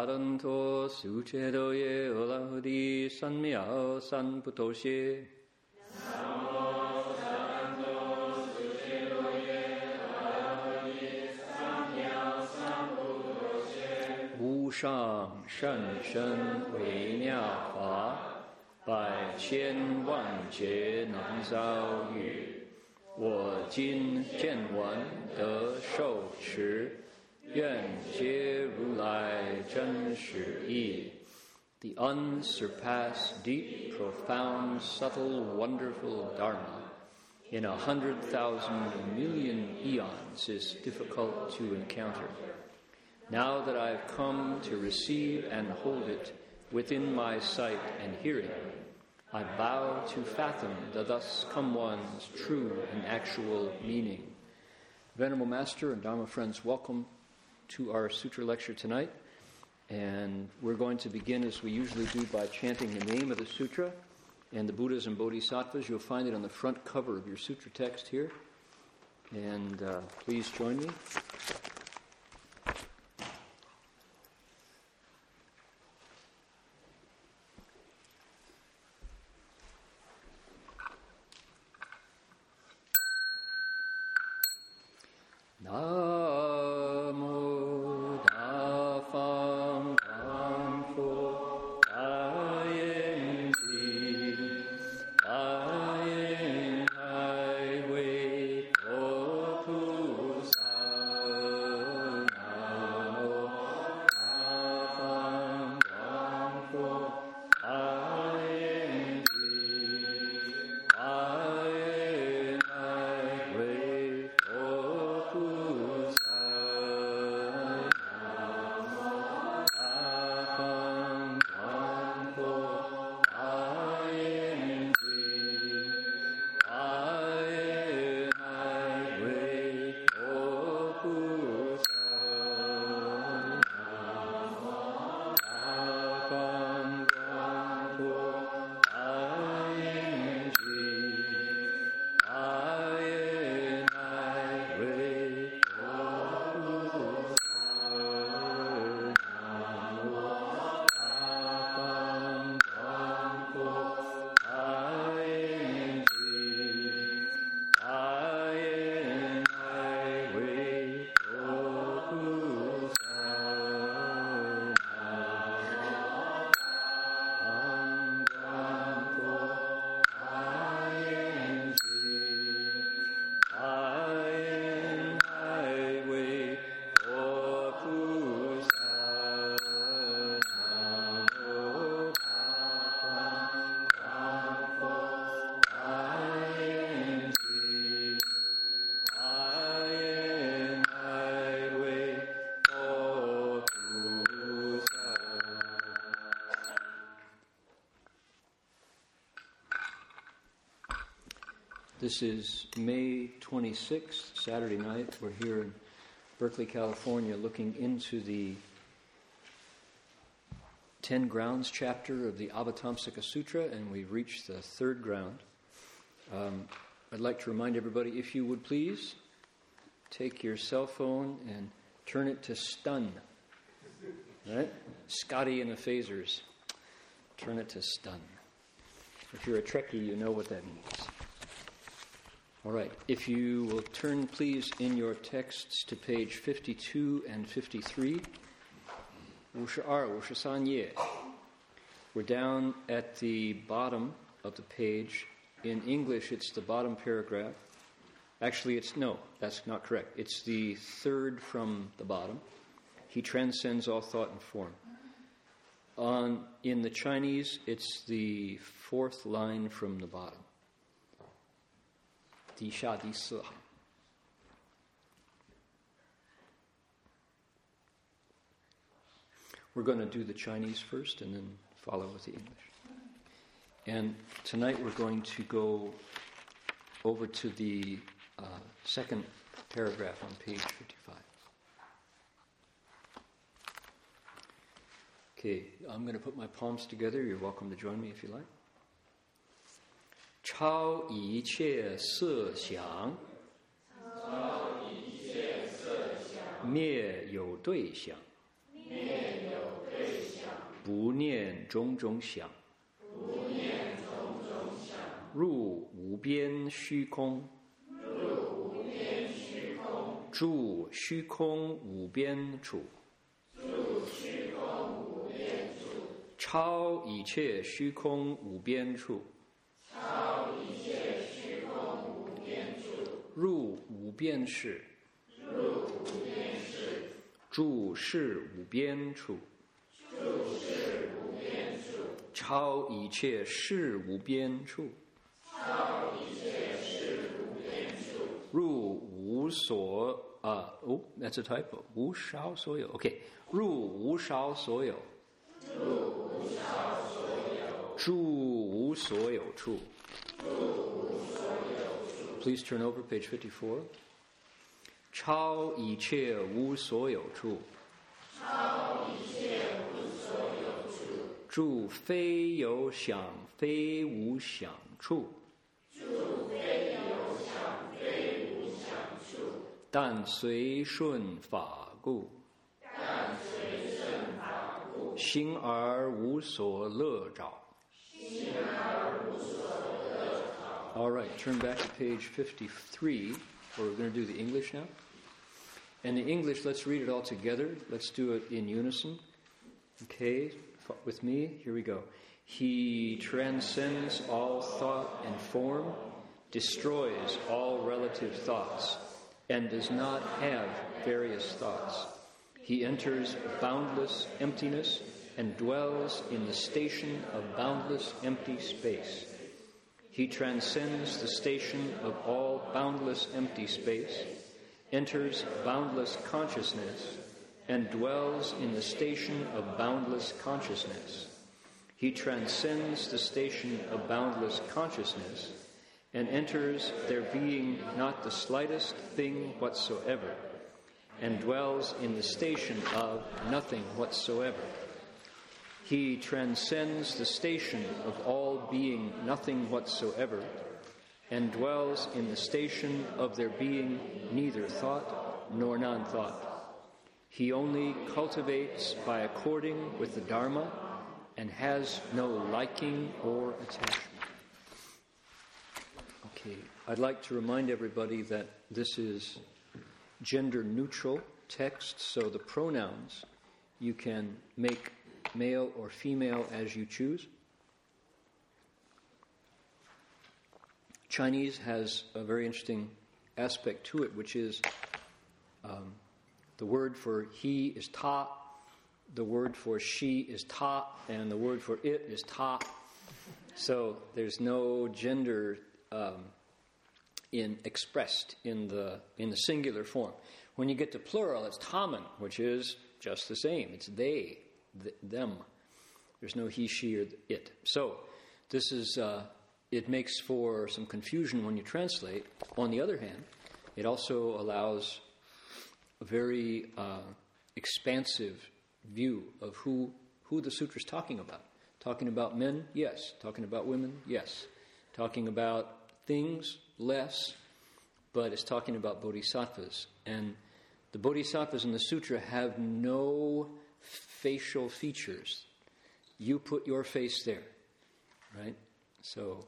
阿耨多罗苏羯罗耶！阿耨多罗三藐三菩提。无上甚深微妙法，百千万劫难遭遇。我今见闻得受持。愿皆如来真实义。The unsurpassed, deep, profound, subtle, wonderful Dharma in a hundred thousand million eons is difficult to encounter. Now that I've come to receive and hold it within my sight and hearing, I bow to fathom the thus come one's true and actual meaning. Venerable Master and Dharma friends, welcome to our sutra lecture tonight. And we're going to begin as we usually do by chanting the name of the sutra and the Buddhas and Bodhisattvas. You'll find it on the front cover of your sutra text here. And uh, please join me. This is May 26th, Saturday night. We're here in Berkeley, California, looking into the 10 grounds chapter of the Avatamsaka Sutra, and we've reached the third ground. Um, I'd like to remind everybody, if you would please, take your cell phone and turn it to stun. Right? Scotty and the phasers. Turn it to stun. If you're a Trekkie, you know what that means. All right, if you will turn, please, in your texts to page 52 and 53. Ah, We're down at the bottom of the page. In English, it's the bottom paragraph. Actually, it's no, that's not correct. It's the third from the bottom. He transcends all thought and form. On, in the Chinese, it's the fourth line from the bottom. 底下第四行。 We're going to do the Chinese first and then follow with the English. And tonight we're going to go over to the uh, second paragraph on page 55. Okay, I'm going to put my palms together. You're welcome to join me if you like. 超一切色相超一切色相灭有对象灭有对象不念种种想。不念种种入无边虚空。入无边虚空。住虚空无边处。住虚空无边处。超一切虚空无边处。入无边事，入无边事，住世无边处，住世无边处，超一切事无边处，超一切事无边处，入无所呃哦，that's a typo，无少所有，OK，入无少所有，入无少所有，住无所有处，住 Please turn over page fifty-four。超一切无所有处。超一切无所有处。住非有想非无想处。住非有想非无想处。但随顺法故。但随顺法故。心而无所乐着。心而。All right, turn back to page 53, where we're going to do the English now. And the English, let's read it all together. Let's do it in unison. Okay, with me, here we go. He transcends all thought and form, destroys all relative thoughts, and does not have various thoughts. He enters boundless emptiness and dwells in the station of boundless empty space. He transcends the station of all boundless empty space, enters boundless consciousness, and dwells in the station of boundless consciousness. He transcends the station of boundless consciousness and enters there being not the slightest thing whatsoever, and dwells in the station of nothing whatsoever. He transcends the station of all being nothing whatsoever and dwells in the station of there being neither thought nor non thought. He only cultivates by according with the Dharma and has no liking or attachment. Okay, I'd like to remind everybody that this is gender neutral text, so the pronouns you can make male or female as you choose. Chinese has a very interesting aspect to it, which is um, the word for he is ta, the word for she is ta, and the word for it is ta. So there's no gender um, in expressed in the in the singular form. When you get to plural, it's tamen, which is just the same. It's they them. There's no he, she, or it. So this is uh, it makes for some confusion when you translate. On the other hand, it also allows a very uh, expansive view of who who the sutra is talking about. Talking about men, yes. Talking about women, yes. Talking about things, less. But it's talking about bodhisattvas. And the bodhisattvas in the sutra have no facial features. You put your face there, right? So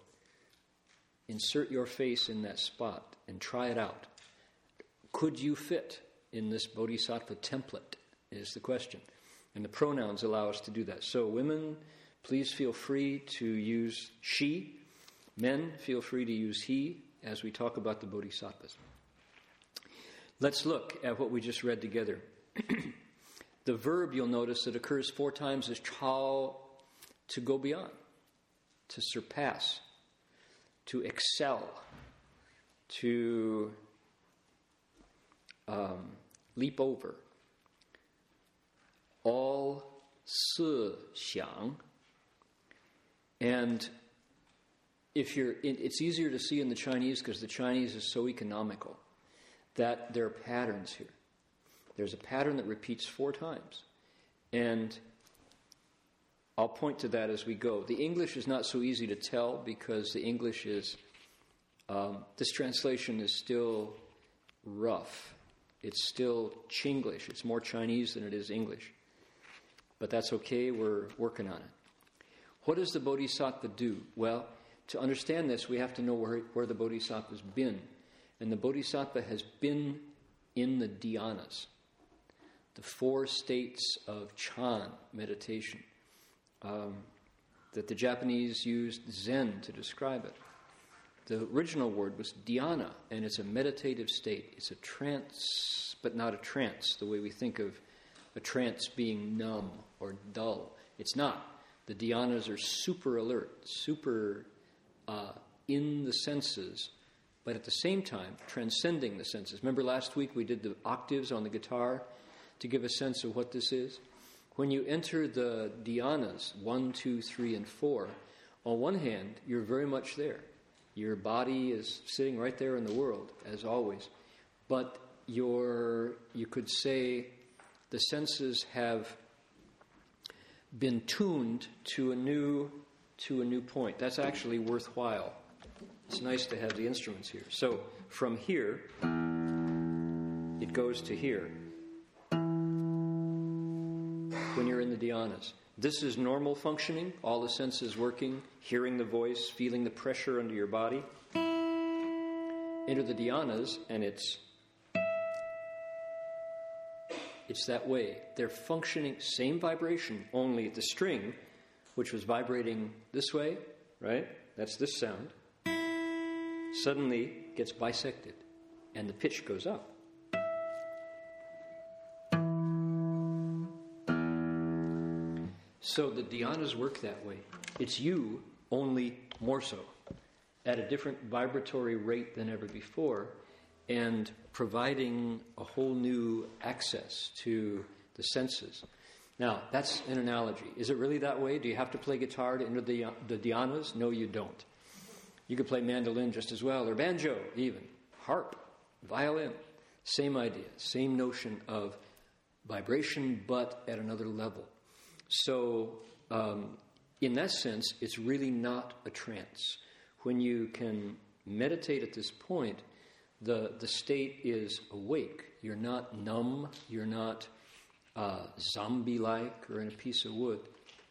insert your face in that spot and try it out. Could you fit in this bodhisattva template? Is the question. And the pronouns allow us to do that. So, women, please feel free to use she. Men, feel free to use he as we talk about the bodhisattvas. Let's look at what we just read together. The verb you'll notice that occurs four times is chao, to go beyond, to surpass, to excel, to um, leap over. All si xiang. And if you're, it's easier to see in the Chinese because the Chinese is so economical that there are patterns here. There's a pattern that repeats four times. And I'll point to that as we go. The English is not so easy to tell because the English is, um, this translation is still rough. It's still Chinglish. It's more Chinese than it is English. But that's okay, we're working on it. What does the Bodhisattva do? Well, to understand this, we have to know where, where the Bodhisattva's been. And the Bodhisattva has been in the dhyanas, the four states of Chan meditation, um, that the Japanese used Zen to describe it. The original word was dhyana, and it's a meditative state. It's a trance, but not a trance, the way we think of a trance being numb or dull. It's not. The dhyanas are super alert, super uh, in the senses, but at the same time transcending the senses. Remember last week we did the octaves on the guitar to give a sense of what this is? When you enter the dhyanas, one, two, three, and four, on one hand, you're very much there. Your body is sitting right there in the world, as always. But your, you could say, the senses have been tuned to a new to a new point. That's actually worthwhile. It's nice to have the instruments here. So from here, it goes to here when you're in the dhyanas. This is normal functioning, all the senses working, hearing the voice, feeling the pressure under your body. Enter the dhyanas, and it's it's that way. They're functioning same vibration, only the string which was vibrating this way, right? That's this sound, suddenly gets bisected and the pitch goes up. So the dhyanas work that way. It's you, only more so, at a different vibratory rate than ever before, and providing a whole new access to the senses. Now, that's an analogy. Is it really that way? Do you have to play guitar to enter the, the dhyanas? No, you don't. You could play mandolin just as well, or banjo, even, harp, violin. Same idea, same notion of vibration, but at another level. So, um, in that sense, it's really not a trance. When you can meditate at this point, the, the state is awake. You're not numb, you're not uh, zombie like or in a piece of wood,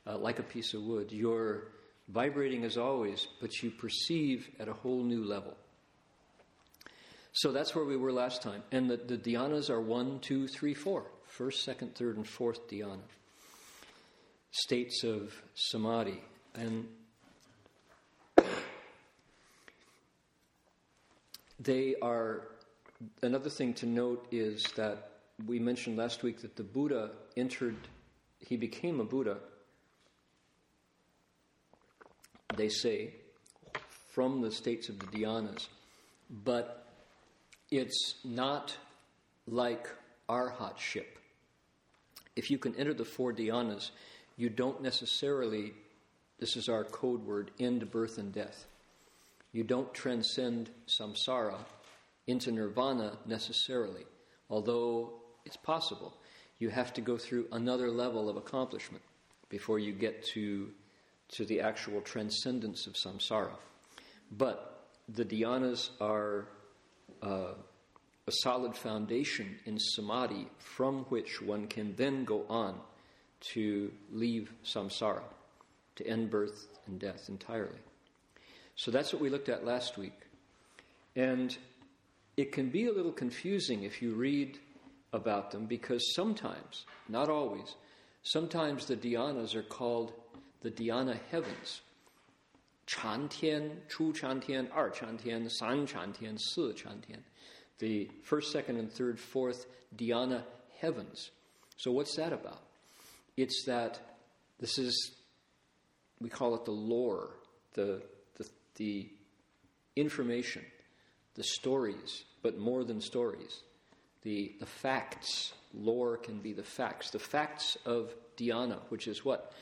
uh, like a piece of wood. You're vibrating as always, but you perceive at a whole new level. So that's where we were last time. And the, the dhyanas are one, two, three, four. First, second, third, and fourth dhyana. States of samadhi. And they are, another thing to note is that we mentioned last week that the Buddha entered, he became a Buddha, they say, from the states of the dhyanas. But it's not like arhatship. If you can enter the four dhyanas, you don't necessarily, this is our code word, end birth and death. You don't transcend samsara into nirvana necessarily, although it's possible. You have to go through another level of accomplishment before you get to, to the actual transcendence of samsara. But the dhyanas are uh, a solid foundation in samadhi from which one can then go on to leave samsara, to end birth and death entirely. So that's what we looked at last week. And it can be a little confusing if you read about them because sometimes, not always, sometimes the dhyanas are called the dhyana heavens. Chan Tian, Chu Chan Tian, Er Chan Tian, San Chan Tian, Si Chan Tian. The first, second, and third, fourth dhyana heavens. So, what's that about? It's that this is, we call it the lore, the, the, the information, the stories, but more than stories the, the facts. Lore can be the facts. The facts of dhyana, which is what?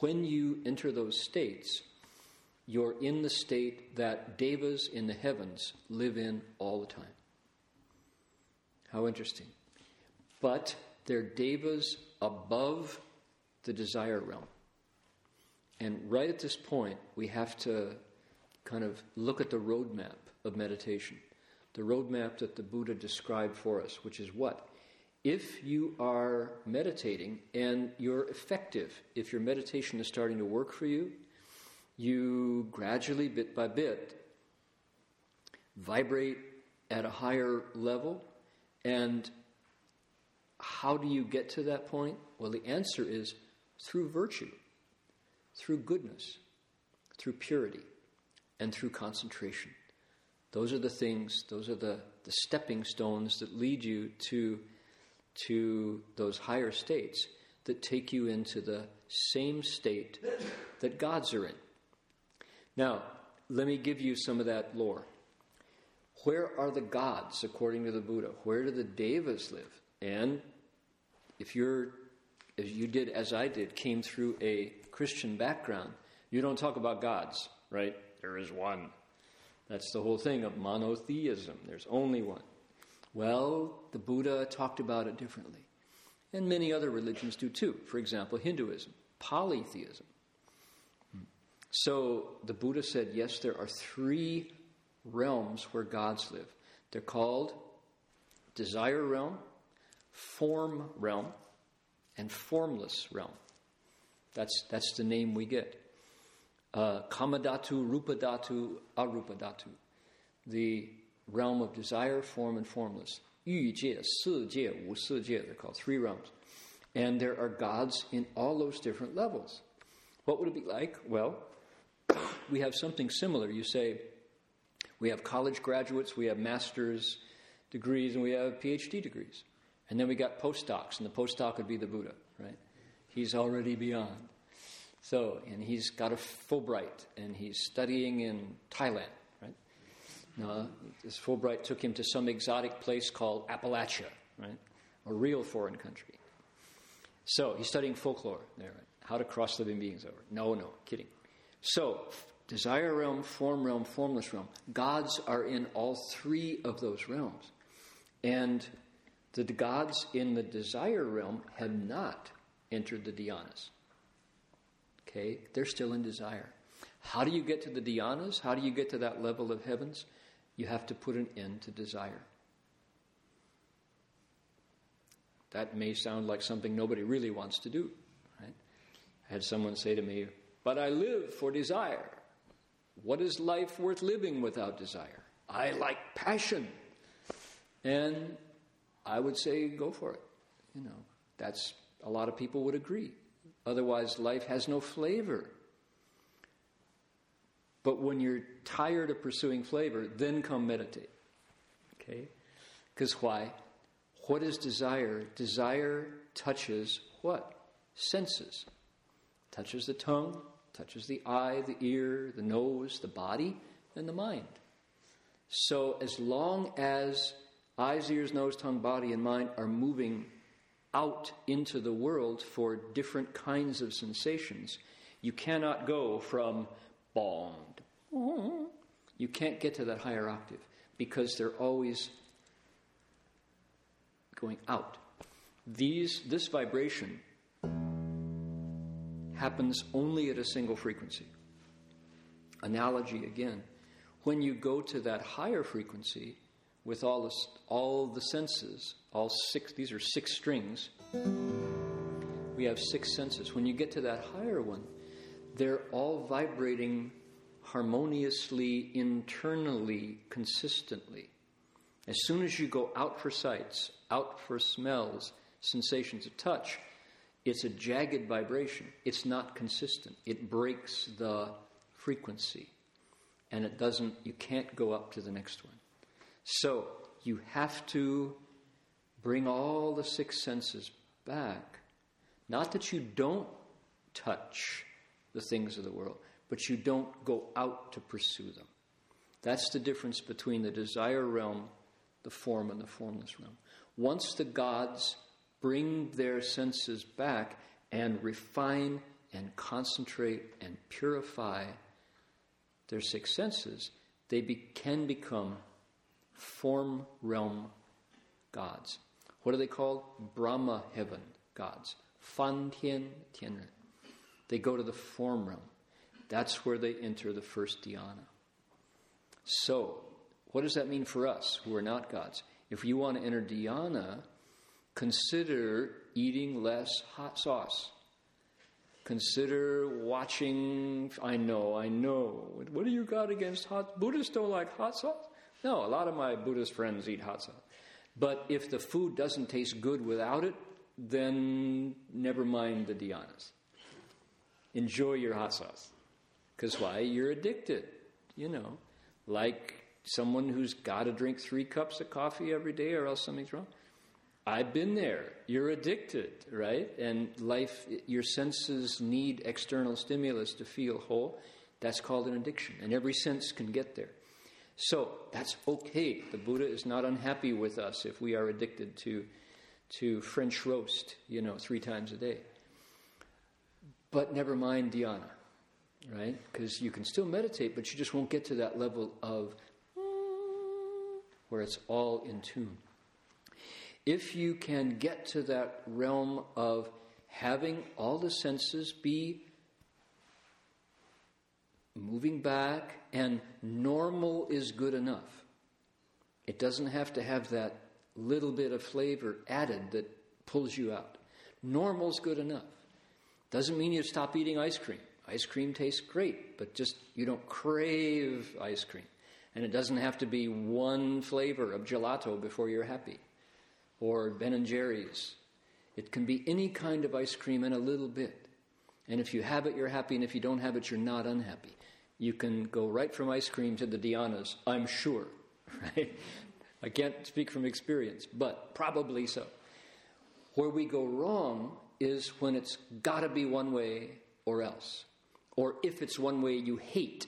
When you enter those states, you're in the state that devas in the heavens live in all the time. How interesting. But they're devas above the desire realm. And right at this point, we have to kind of look at the roadmap of meditation. The roadmap that the Buddha described for us, which is what? If you are meditating and you're effective, if your meditation is starting to work for you, you gradually, bit by bit, vibrate at a higher level. And how do you get to that point? Well, the answer is through virtue, through goodness, through purity, and through concentration. Those are the things, those are the, the stepping stones that lead you to, to those higher states that take you into the same state that gods are in. Now, let me give you some of that lore. Where are the gods according to the Buddha? Where do the devas live? And if you're as you did as I did, came through a Christian background, you don't talk about gods, right? There is one. That's the whole thing of monotheism. There's only one. Well, the Buddha talked about it differently. And many other religions do too. For example, Hinduism, polytheism. So the Buddha said, yes, there are three realms where gods live. They're called desire realm, form realm, and formless realm. That's, that's the name we get. Uh, kamadhatu, rupadhatu, arupadhatu. The realm of desire, form, and formless. Yu jie, si jie, wu si jie, they're called three realms. And there are gods in all those different levels. What would it be like? Well, we have something similar. You say, we have college graduates, we have master's degrees, and we have PhD degrees. And then we got postdocs, and the postdoc would be the Buddha, right? He's already beyond. So, and he's got a Fulbright, and he's studying in Thailand, right? Now, this Fulbright took him to some exotic place called Appalachia, right? A real foreign country. So, he's studying folklore there, right? How to cross living beings over. No, no, kidding. So, desire realm, form realm, formless realm. Gods are in all three of those realms. And the gods in the desire realm have not entered the dhyanas. Okay? They're still in desire. How do you get to the dhyanas? How do you get to that level of heavens? You have to put an end to desire. That may sound like something nobody really wants to do. Right? I had someone say to me, But I live for desire. What is life worth living without desire? I like passion. And I would say go for it. You know, that's a lot of people would agree. Otherwise, life has no flavor. But when you're tired of pursuing flavor, then come meditate. Okay? Because why? What is desire? Desire touches what? Senses. Touches the tongue, touches the eye, the ear, the nose, the body, and the mind. So as long as eyes, ears, nose, tongue, body, and mind are moving out into the world for different kinds of sensations. You cannot go from bond. You can't get to that higher octave because they're always going out. These, this vibration happens only at a single frequency. Analogy again. When you go to that higher frequency, with all the, all the senses, all six, these are six strings. We have six senses. When you get to that higher one, they're all vibrating harmoniously, internally, consistently. As soon as you go out for sights, out for smells, sensations of touch, it's a jagged vibration. It's not consistent. It breaks the frequency. And it doesn't, you can't go up to the next one. So you have to bring all the six senses back. Not that you don't touch the things of the world, but you don't go out to pursue them. That's the difference between the desire realm, the form, and the formless realm. Once the gods bring their senses back and refine and concentrate and purify their six senses, they be, can become form realm gods. What are they called? Brahma heaven gods. Fan Tian Tianren. They go to the form realm. That's where they enter the first dhyana. So, what does that mean for us who are not gods? If you want to enter dhyana, consider eating less hot sauce. Consider watching. I know, I know. What do you got against hot? Buddhists don't like hot sauce? No, a lot of my Buddhist friends eat hot sauce. But if the food doesn't taste good without it, then never mind the dhyanas. Enjoy your hot sauce. Because why? You're addicted, you know. Like someone who's got to drink three cups of coffee every day or else something's wrong. I've been there. You're addicted, right? And life, your senses need external stimulus to feel whole. That's called an addiction. And every sense can get there. So that's okay. The Buddha is not unhappy with us if we are addicted to, to French roast, you know, three times a day. But never mind dhyana, right? Because you can still meditate, but you just won't get to that level of where it's all in tune. If you can get to that realm of having all the senses be moving back, and normal is good enough. It doesn't have to have that little bit of flavor added that pulls you out. Normal's good enough. Doesn't mean you stop eating ice cream. Ice cream tastes great, but just you don't crave ice cream. And it doesn't have to be one flavor of gelato before you're happy or Ben and Jerry's. It can be any kind of ice cream and a little bit. And if you have it, you're happy, and if you don't have it, you're not unhappy. You can go right from ice cream to the dhyanas, I'm sure, right? I can't speak from experience, but probably so. Where we go wrong is when it's got to be one way or else. Or if it's one way you hate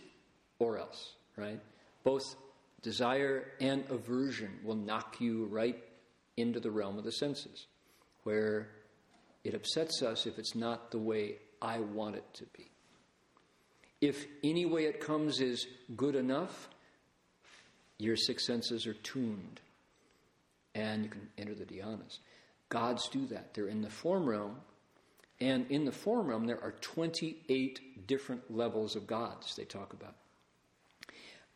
or else, right? Both desire and aversion will knock you right into the realm of the senses, where it upsets us if it's not the way I want it to be. If any way it comes is good enough, your six senses are tuned and you can enter the dhyanas. Gods do that. They're in the form realm, and in the form realm, there are 28 different levels of gods they talk about.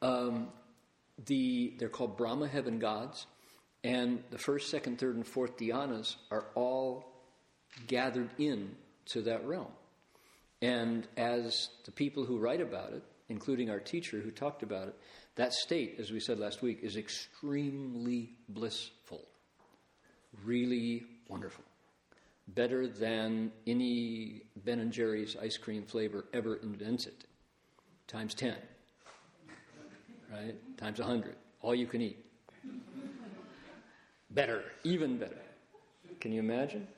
Um, the, they're called Brahma heaven gods, and the first, second, third, and fourth dhyanas are all gathered in to that realm. And as the people who write about it, including our teacher who talked about it, that state, as we said last week, is extremely blissful, really wonderful. Better than any Ben and Jerry's ice cream flavor ever invented. Times 10. Right? Times 100. All you can eat. Better, even better. Can you imagine?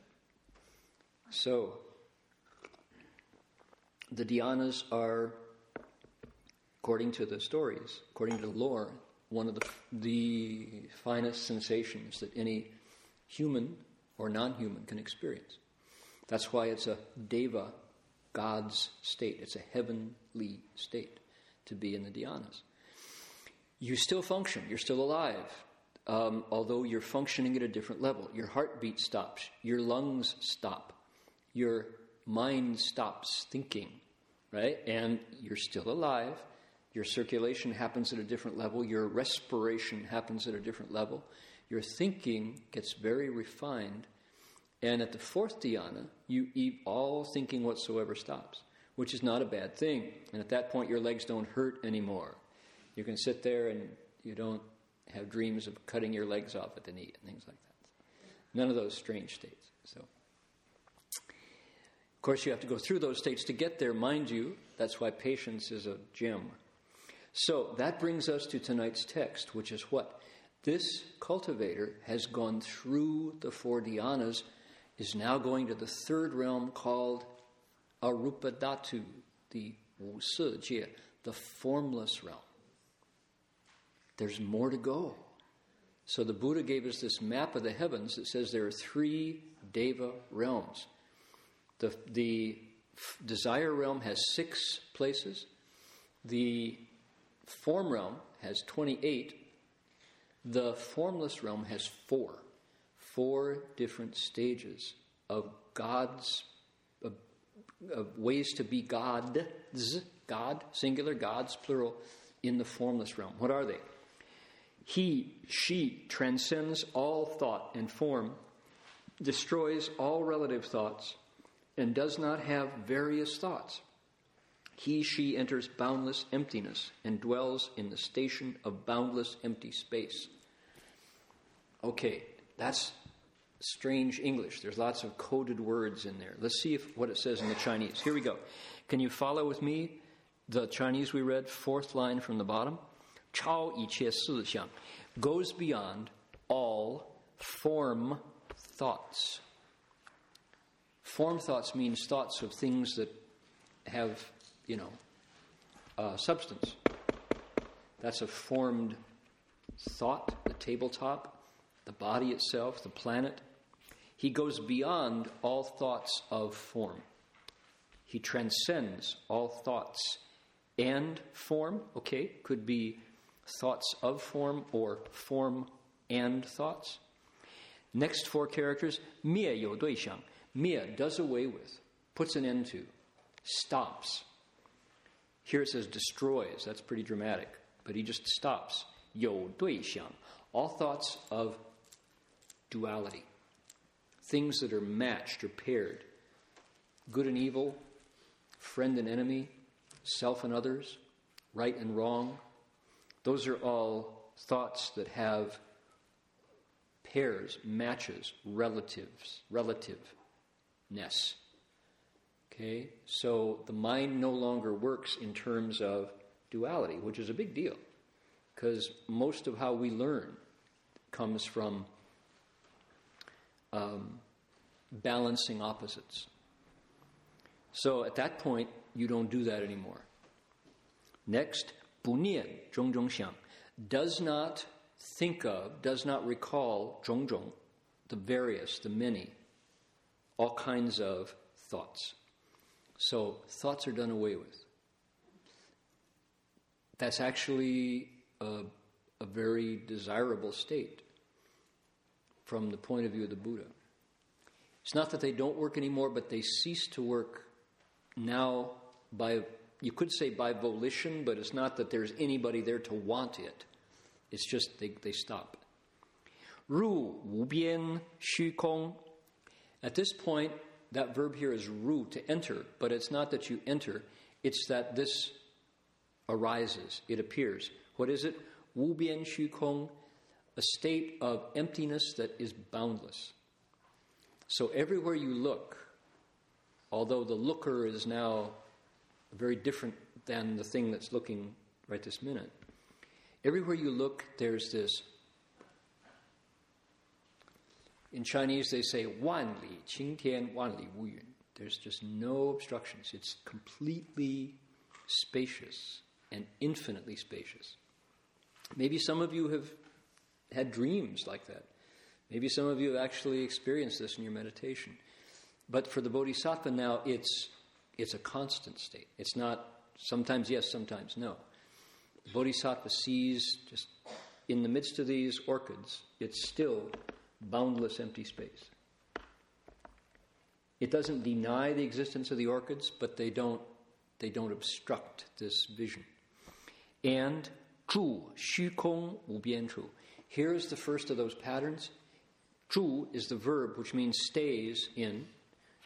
So, the dhyanas are, according to the stories, according to the lore, one of the, the finest sensations that any human or non human can experience. That's why it's a deva, God's state. It's a heavenly state to be in the dhyanas. You still function, you're still alive, um, although you're functioning at a different level. Your heartbeat stops, your lungs stop, your mind stops thinking, right? And you're still alive. Your circulation happens at a different level. Your respiration happens at a different level. Your thinking gets very refined. And at the fourth dhyana, you eat all thinking whatsoever stops, which is not a bad thing. And at that point, your legs don't hurt anymore. You can sit there and you don't have dreams of cutting your legs off at the knee and things like that. None of those strange states. So course, you have to go through those states to get there, mind you. That's why patience is a gem. So that brings us to tonight's text, which is what? This cultivator has gone through the four dhyanas, is now going to the third realm called Arupadhatu, the Wu the formless realm. There's more to go. So the Buddha gave us this map of the heavens that says there are three Deva realms. The, the desire realm has six places. The form realm has 28. The formless realm has four. Four different stages of God's, of, of ways to be God's, God, singular, God's, plural, in the formless realm. What are they? He, she transcends all thought and form, destroys all relative thoughts, and does not have various thoughts. He, she enters boundless emptiness and dwells in the station of boundless empty space. Okay, that's strange English. There's lots of coded words in there. Let's see if, what it says in the Chinese. Here we go. Can you follow with me? The Chinese we read, fourth line from the bottom. Chao yi qie si xiang goes beyond all form thoughts. Form thoughts means thoughts of things that have, you know, uh, substance. That's a formed thought, the tabletop, the body itself, the planet. He goes beyond all thoughts of form. He transcends all thoughts and form, okay, could be thoughts of form or form and thoughts. Next four characters, Mie you xiang. Mie does away with, puts an end to, stops. Here it says destroys. That's pretty dramatic. But he just stops. You xiang. All thoughts of duality. Things that are matched or paired. Good and evil, friend and enemy, self and others, right and wrong, those are all thoughts that have pairs, matches, relatives, ness. Okay? So the mind no longer works in terms of duality, which is a big deal because most of how we learn comes from um, balancing opposites. So at that point, you don't do that anymore. Next, Bunian, Zhong Zhong Xiang, does not think of, does not recall, Zhong Zhong, the various, the many, all kinds of thoughts. So thoughts are done away with. That's actually a, a very desirable state from the point of view of the Buddha. It's not that they don't work anymore, but they cease to work now by you could say by volition, but it's not that there's anybody there to want it. It's just they, they stop. Ru, wu bian, xu kong. At this point, that verb here is ru, to enter, but it's not that you enter, it's that this arises, it appears. What is it? Wu bian xu kong, a state of emptiness that is boundless. So everywhere you look, although the looker is now very different than the thing that's looking right this minute. Everywhere you look, there's this. In Chinese, they say "wan li qing tian wan li wu yun." There's just no obstructions. It's completely spacious and infinitely spacious. Maybe some of you have had dreams like that. Maybe some of you have actually experienced this in your meditation. But for the Bodhisattva now, it's it's a constant state. It's not sometimes yes, sometimes no. The Bodhisattva sees just in the midst of these orchids, it's still boundless empty space. It doesn't deny the existence of the orchids, but they don't, they don't obstruct this vision. And Zhu, Xu Kong Wu Bian Chu. Here is the first of those patterns. Zhu is the verb which means stays in.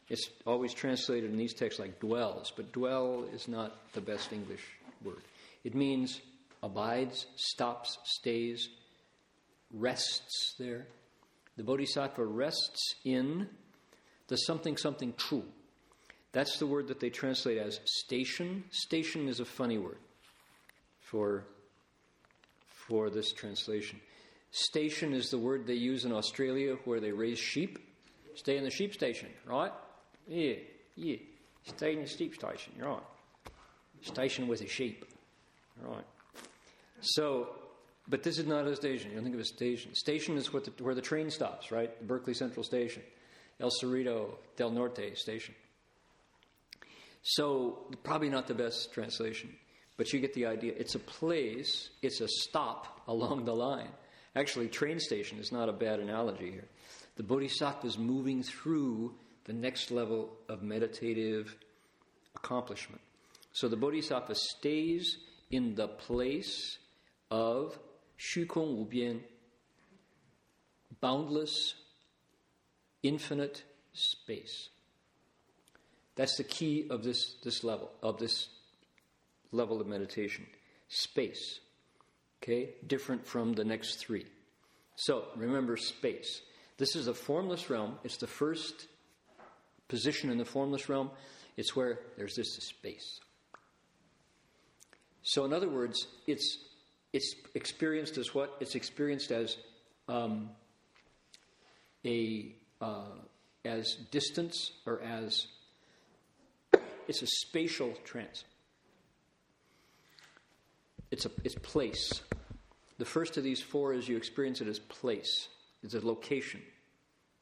It's always translated in these texts like dwells, but dwell is not the best English word. It means abides, stops, stays, rests there. The Bodhisattva rests in the something something true. That's the word that they translate as station. Station is a funny word for, for this translation. Station is the word they use in Australia where they raise sheep. Stay in the sheep station, right? Yeah, yeah. Stay in the sheep station, right. Station with a sheep. Right. So But this is not a station. You don't think of a station. Station is the, where the train stops, right? The Berkeley Central Station, El Cerrito del Norte Station. So, probably not the best translation, but you get the idea. It's a place, it's a stop along the line. Actually, train station is not a bad analogy here. The Bodhisattva is moving through the next level of meditative accomplishment. So the Bodhisattva stays in the place of 虚空无边, boundless, infinite space. That's the key of this, this level, of this level of meditation. Space. Okay? Different from the next three. So remember space. This is a formless realm. It's the first position in the formless realm. It's where there's this space. So, in other words, it's it's experienced as what? It's experienced as um, a uh, as distance or as it's a spatial trance. It's a it's place. The first of these four is you experience it as place. It's a location,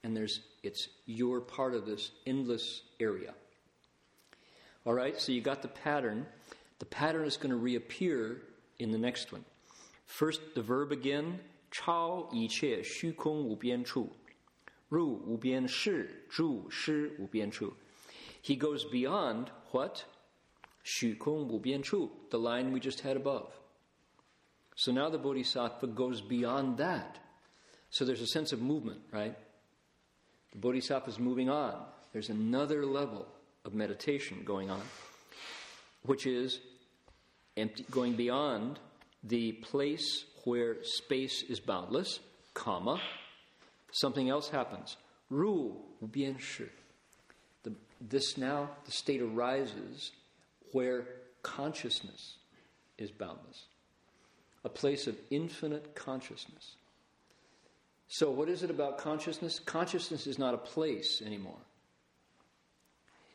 and there's it's you're part of this endless area. All right, so you got the pattern. The pattern is going to reappear in the next one. First, the verb again, 超一切虚空无边处，入无边识，住识无边处。He goes beyond what? 虚空无边处, the line we just had above. So now the Bodhisattva goes beyond that. So there's a sense of movement, right? The Bodhisattva is moving on. There's another level of meditation going on, which is empty, going beyond the place where space is boundless, comma, something else happens. Ru bian shi. This now, the state arises where consciousness is boundless, a place of infinite consciousness. So, what is it about consciousness? Consciousness is not a place anymore.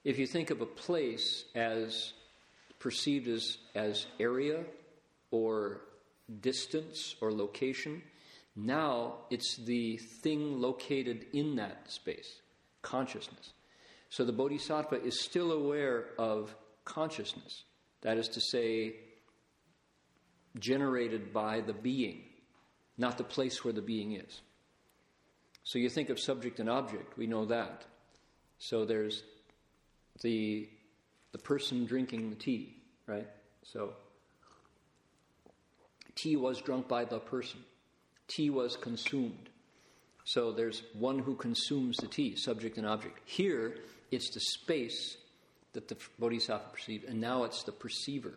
If you think of a place as perceived as, as area or distance or location, now it's the thing located in that space, consciousness. So the bodhisattva is still aware of consciousness, that is to say, generated by the being, not the place where the being is. So you think of subject and object, we know that. So there's the, the person drinking the tea, right? So, tea was drunk by the person, tea was consumed. So, there's one who consumes the tea, subject and object. Here, it's the space that the bodhisattva perceived, and now it's the perceiver.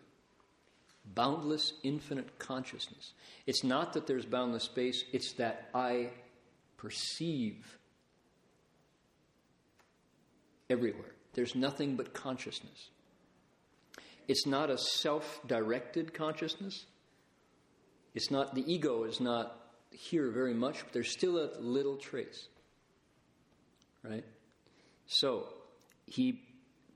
Boundless, infinite consciousness. It's not that there's boundless space, it's that I perceive everywhere. There's nothing but consciousness. It's not a self directed consciousness. It's not, the ego is not here very much, but there's still a little trace. Right? So, he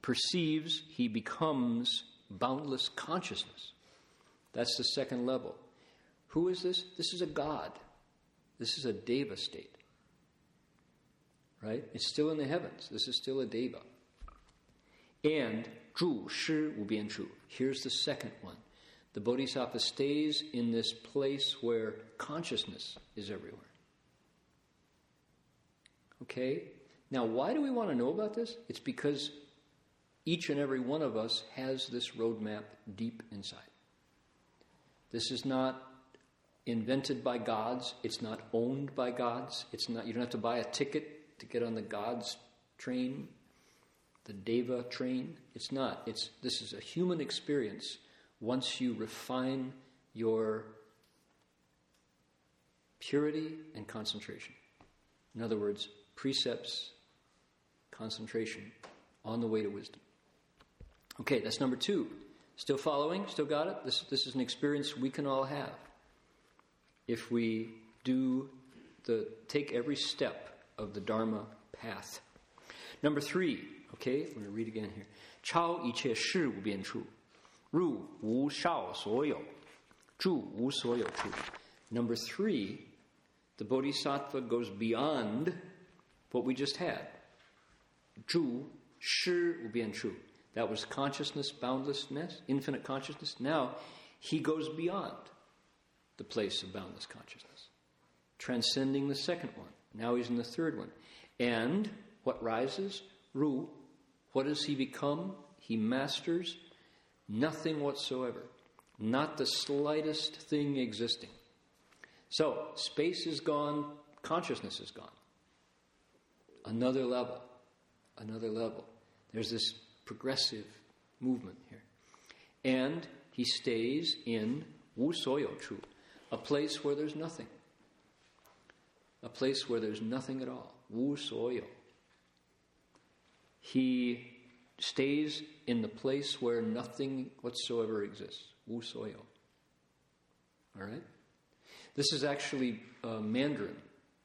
perceives, he becomes boundless consciousness. That's the second level. Who is this? This is a God. This is a deva state. Right? It's still in the heavens. This is still a deva and zhu shi wu bian chu. Here's the second one. The bodhisattva stays in this place where consciousness is everywhere. Okay? Now, why do we want to know about this? It's because each and every one of us has this roadmap deep inside. This is not invented by gods. It's not owned by gods. It's not you don't have to buy a ticket to get on the gods train the deva train. It's not. It's this is a human experience once you refine your purity and concentration. In other words, precepts, concentration on the way to wisdom. Okay, that's number two. Still following? Still got it? This, this is an experience we can all have if we do the take every step of the Dharma path. Number three, okay, I'm going to read again here. Chao yi qie shi bian chu. 入无少所有，住无所有处。 Number three, the bodhisattva goes beyond what we just had. Zhu, shi, bian chu. That was consciousness, boundlessness, infinite consciousness. Now, he goes beyond the place of boundless consciousness, transcending the second one. Now he's in the third one. And what rises? Ru. What does he become? He masters nothing whatsoever, not the slightest thing existing. So, space is gone, consciousness is gone. Another level, another level. There's this progressive movement here. And he stays in Wu Soyo Chu, a place where there's nothing. A place where there's nothing at all. Wu Soyo. He stays in the place where nothing whatsoever exists. Wu Soyo. All right? This is actually uh, Mandarin.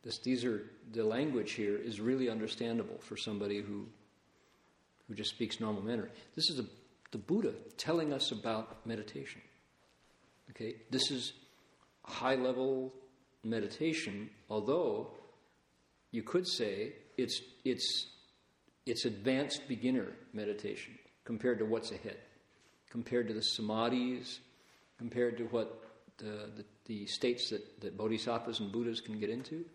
This, these are the language here is really understandable for somebody who who just speaks normal Mandarin. This is a, the Buddha telling us about meditation. Okay, this is high level meditation, although you could say it's it's it's advanced beginner meditation compared to what's ahead, compared to the samadhis, compared to what the, the, the states that, that bodhisattvas and Buddhas can get into.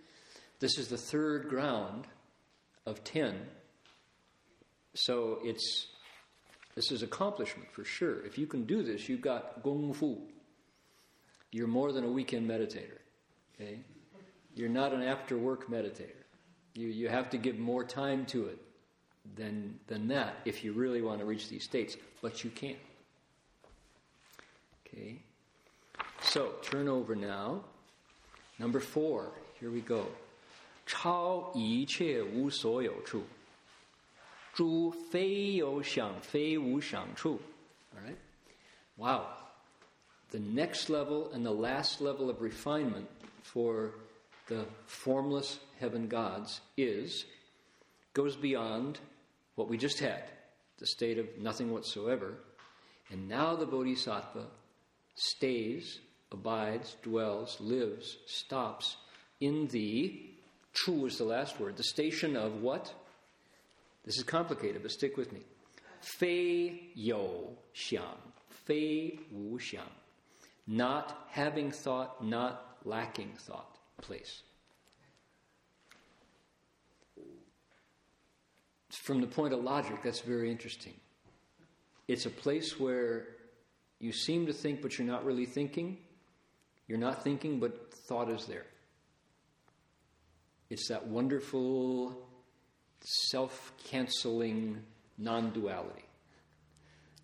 This is the third ground of ten so it's this is accomplishment for sure. If you can do this, you've got gong fu. You're more than a weekend meditator. Okay? You're not an after work meditator. You, you have to give more time to it than, than that if you really want to reach these states, but you can't. Okay? So, turn over now. Number four, here we go. 超一切无所有处，住非有想非无想处。All right? Wow. The next level and the last level of refinement for the formless heaven gods is goes beyond what we just had, the state of nothing whatsoever. And now the bodhisattva stays, abides, dwells, lives, stops in the, chu is the last word, the station of what? This is complicated, but stick with me. Fei yo xiang, fei wu xiang. Not having thought, not lacking thought. Place. From the point of logic, that's very interesting. It's a place where you seem to think, but you're not really thinking. You're not thinking, but thought is there. It's that wonderful self canceling non duality.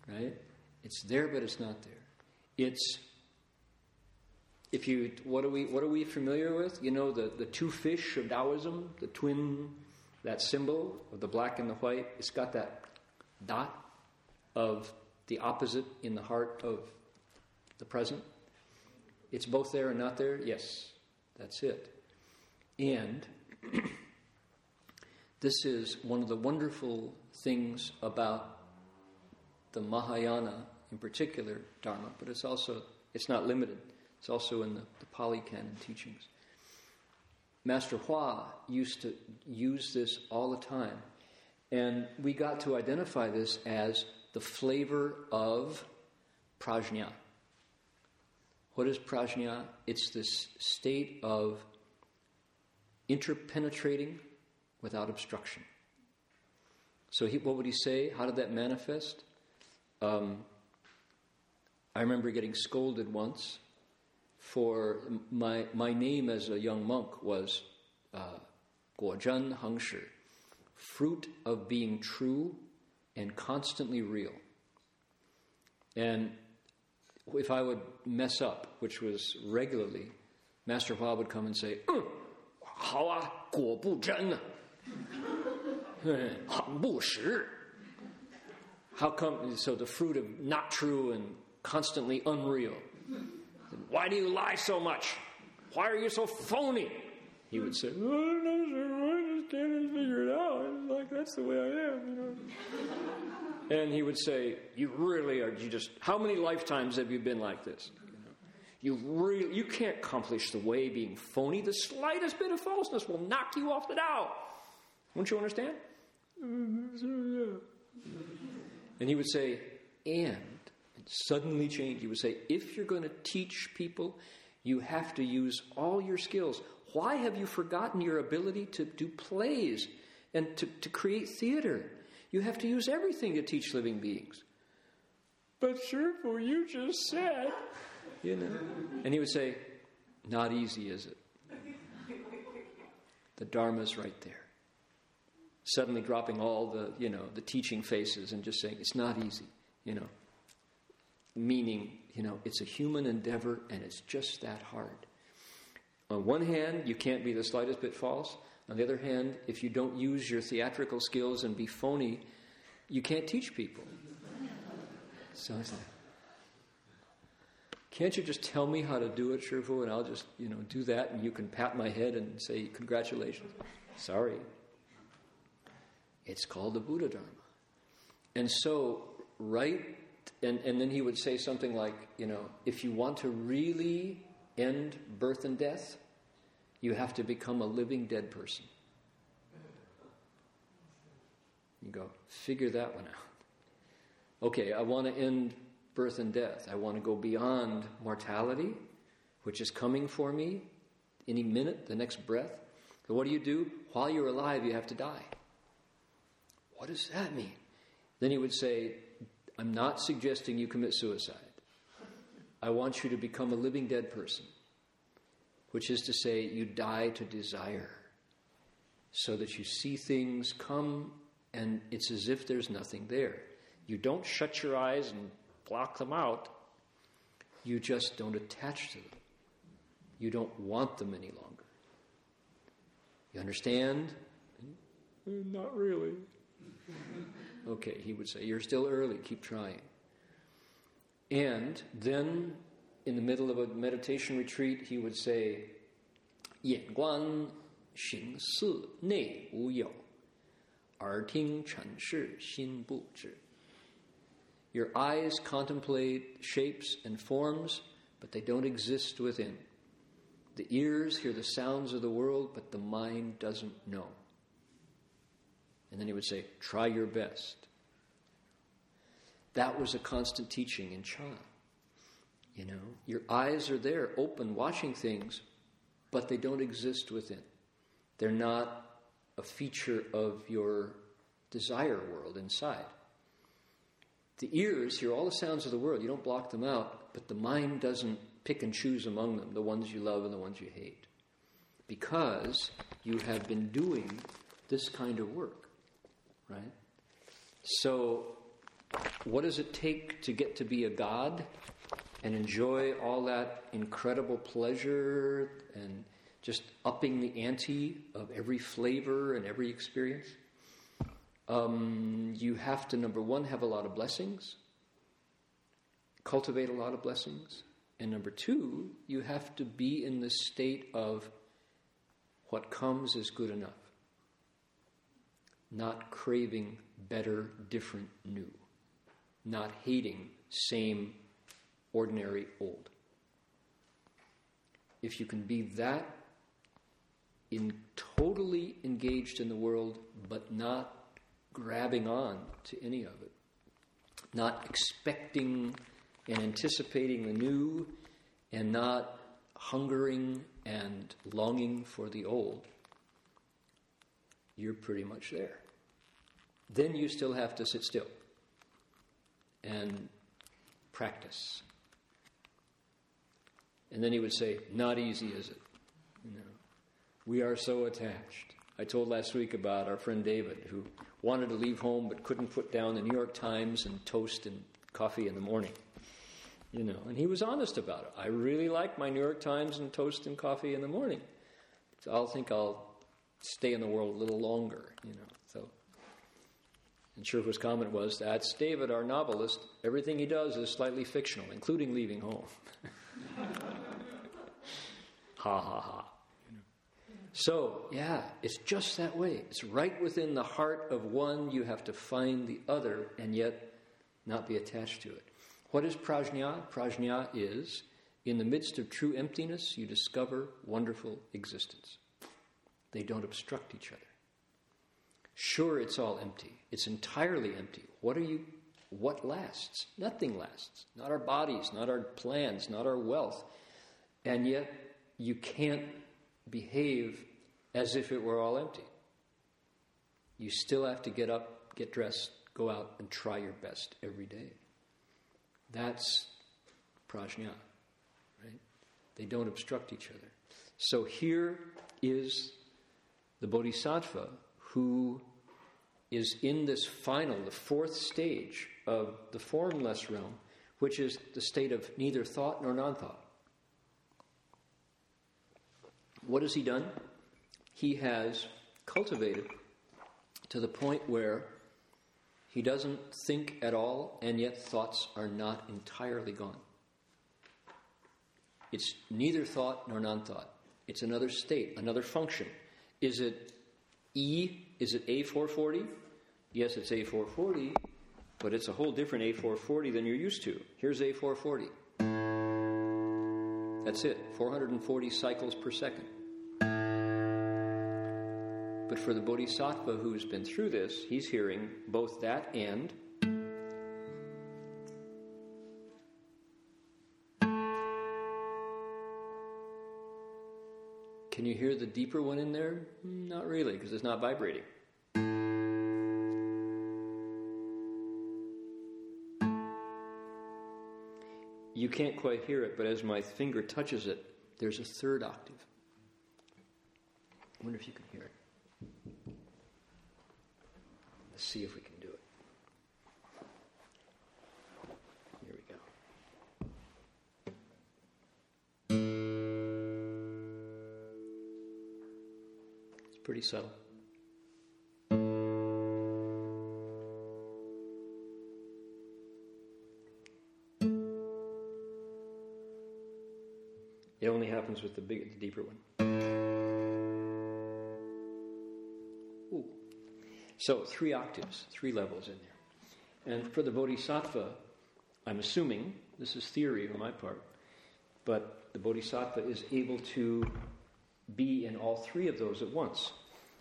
Right? It's there, but it's not there. It's if you what are we what are we familiar with? You know the, the two fish of Taoism, the twin that symbol of the black and the white, it's got that dot of the opposite in the heart of the present. It's both there and not there? Yes, that's it. And This is one of the wonderful things about the Mahayana, in particular, Dharma, but it's also, it's not limited. It's also in the, the Pali Canon teachings. Master Hua used to use this all the time. And we got to identify this as the flavor of prajna. What is prajna? It's this state of interpenetrating without obstruction. So, he, what would he say? How did that manifest? Um, I remember getting scolded once for my, my name as a young monk was uh, Guozhen Hengshi, fruit of being true and constantly real. And if I would mess up, which was regularly, Master Hua would come and say, 好啊，果不真啊。how come? So the fruit of not true and constantly unreal. Why do you lie so much? Why are you so phony? He would say, I don't know, I just can't figure it out. It's like that's the way I am, you know. And he would say, You really are you just how many lifetimes have you been like this? You really you can't accomplish the way being phony. The slightest bit of falseness will knock you off the Tao. Won't you understand? Mm-hmm. And he would say, and suddenly change. He would say, if you're going to teach people, you have to use all your skills. Why have you forgotten your ability to do plays and to, to create theater? You have to use everything to teach living beings. But Shifu, you just said, you know. And he would say, not easy, is it? The Dharma's right there. Suddenly dropping all the, you know, the teaching faces and just saying, it's not easy, you know. Meaning, you know, it's a human endeavor and it's just that hard. On one hand, you can't be the slightest bit false. On the other hand, if you don't use your theatrical skills and be phony, you can't teach people. So I said, can't you just tell me how to do it, Shifu, and I'll just, you know, do that and you can pat my head and say, congratulations. Sorry. It's called the Buddha Dharma. And so, right, and, and then he would say something like, you know, if you want to really end birth and death, you have to become a living dead person. You go, figure that one out okay, I want to end birth and death. I want to go beyond mortality, which is coming for me any minute, the next breath. So, what do you do? While you're alive, you have to die. What does that mean? Then he would say, I'm not suggesting you commit suicide. I want you to become a living dead person, which is to say, you die to desire, so that you see things come and it's as if there's nothing there. You don't shut your eyes and block them out. You just don't attach to them. You don't want them any longer. You understand? Mm, not really. Okay, he would say, You're still early, keep trying. And then, in the middle of a meditation retreat, he would say, 眼观行识内无有，耳听尘世心不知。your eyes contemplate shapes and forms, but they don't exist within. The ears hear the sounds of the world, but the mind doesn't know. And then he would say, Try your best. That was a constant teaching in Chan. You know, your eyes are there, open, watching things, but they don't exist within. They're not a feature of your desire world inside. The ears hear all the sounds of the world. You don't block them out, but the mind doesn't pick and choose among them, the ones you love and the ones you hate. Because you have been doing this kind of work, right? So, what does it take to get to be a God and enjoy all that incredible pleasure and just upping the ante of every flavor and every experience? Um, you have to, number one, have a lot of blessings, cultivate a lot of blessings. And number two, you have to be in the state of what comes is good enough, not craving better, different, new, not hating same, ordinary, old. If you can be that in totally engaged in the world, but not grabbing on to any of it, not expecting and anticipating the new, and not hungering and longing for the old, you're pretty much there. Then you still have to sit still and practice. And then he would say, Not easy, is it? We are so attached. I told last week about our friend David, who wanted to leave home but couldn't put down the New York Times and toast and coffee in the morning. You know, and he was honest about it. I really like my New York Times and toast and coffee in the morning. So I'll think I'll stay in the world a little longer, you know. So and Shifu's comment was, that's David, our novelist. Everything he does is slightly fictional, including leaving home. ha ha ha. So, yeah, it's just that way. It's right within the heart of one. You have to find the other and yet not be attached to it. What is prajna? Prajna is In the midst of true emptiness, you discover wonderful existence. They don't obstruct each other. Sure, it's all empty. It's entirely empty. What are you what lasts? Nothing lasts. Not our bodies, not our plans, not our wealth. And yet you can't behave as if it were all empty. You still have to get up, get dressed, go out and try your best every day. That's prajna, right? They don't obstruct each other. So here is the bodhisattva who is in this final, the fourth stage of the formless realm, which is the state of neither thought nor non thought. What has he done? He has cultivated to the point where he doesn't think at all, and yet thoughts are not entirely gone. It's neither thought nor non thought. It's another state, another function. Is it E? Is it A440? Yes, it's A440, but it's a whole different A440 than you're used to. Here's A440. That's it, 440 cycles per second. But for the bodhisattva who's been through this, he's hearing both that and Can you hear the deeper one in there? Not really, because it's not vibrating. You can't quite hear it, but as my finger touches it, there's a third octave. I wonder if you can hear it. Let's see if we can do it. Pretty subtle. It only happens with the big, the deeper one. Ooh. So three octaves, three levels in there. And for the bodhisattva, I'm assuming, this is theory on my part, but the bodhisattva is able to be in all three of those at once.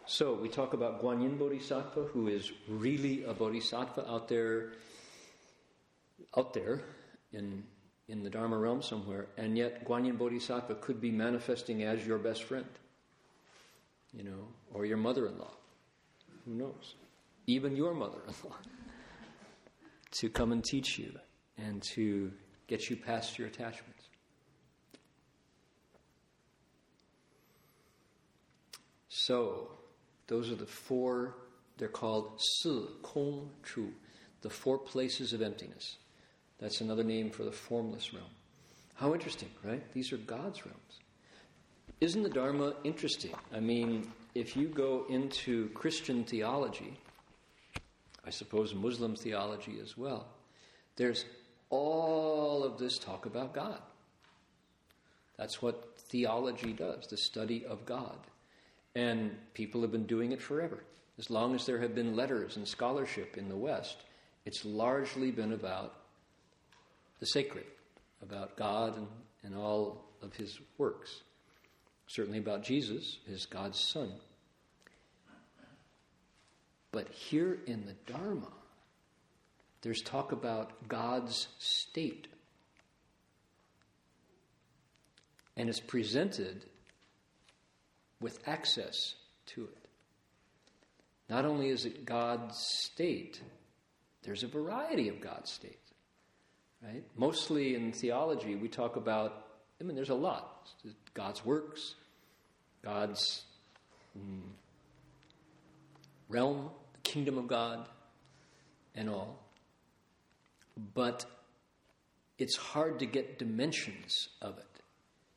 So we talk about Guanyin Bodhisattva, who is really a bodhisattva out there, out there in in the Dharma realm somewhere, and yet Guanyin Bodhisattva could be manifesting as your best friend, you know, or your mother in law. Who knows? Even your mother in law. to come and teach you and to get you past your attachments. So, those are the four, they're called Si, Kong, Chu, the four places of emptiness. That's another name for the formless realm. How interesting, right? These are God's realms. Isn't the Dharma interesting? I mean, if you go into Christian theology, I suppose Muslim theology as well, there's all of this talk about God. That's what theology does, the study of God. And people have been doing it forever. As long as there have been letters and scholarship in the West, it's largely been about the sacred, about God and, and all of his works. Certainly about Jesus, as God's Son. But here in the Dharma, there's talk about God's state. And it's presented with access to it. Not only is it God's state, there's a variety of God's states. Right? Mostly in theology, we talk about, I mean, there's a lot God's works, God's mm, realm, the kingdom of God, and all. But it's hard to get dimensions of it.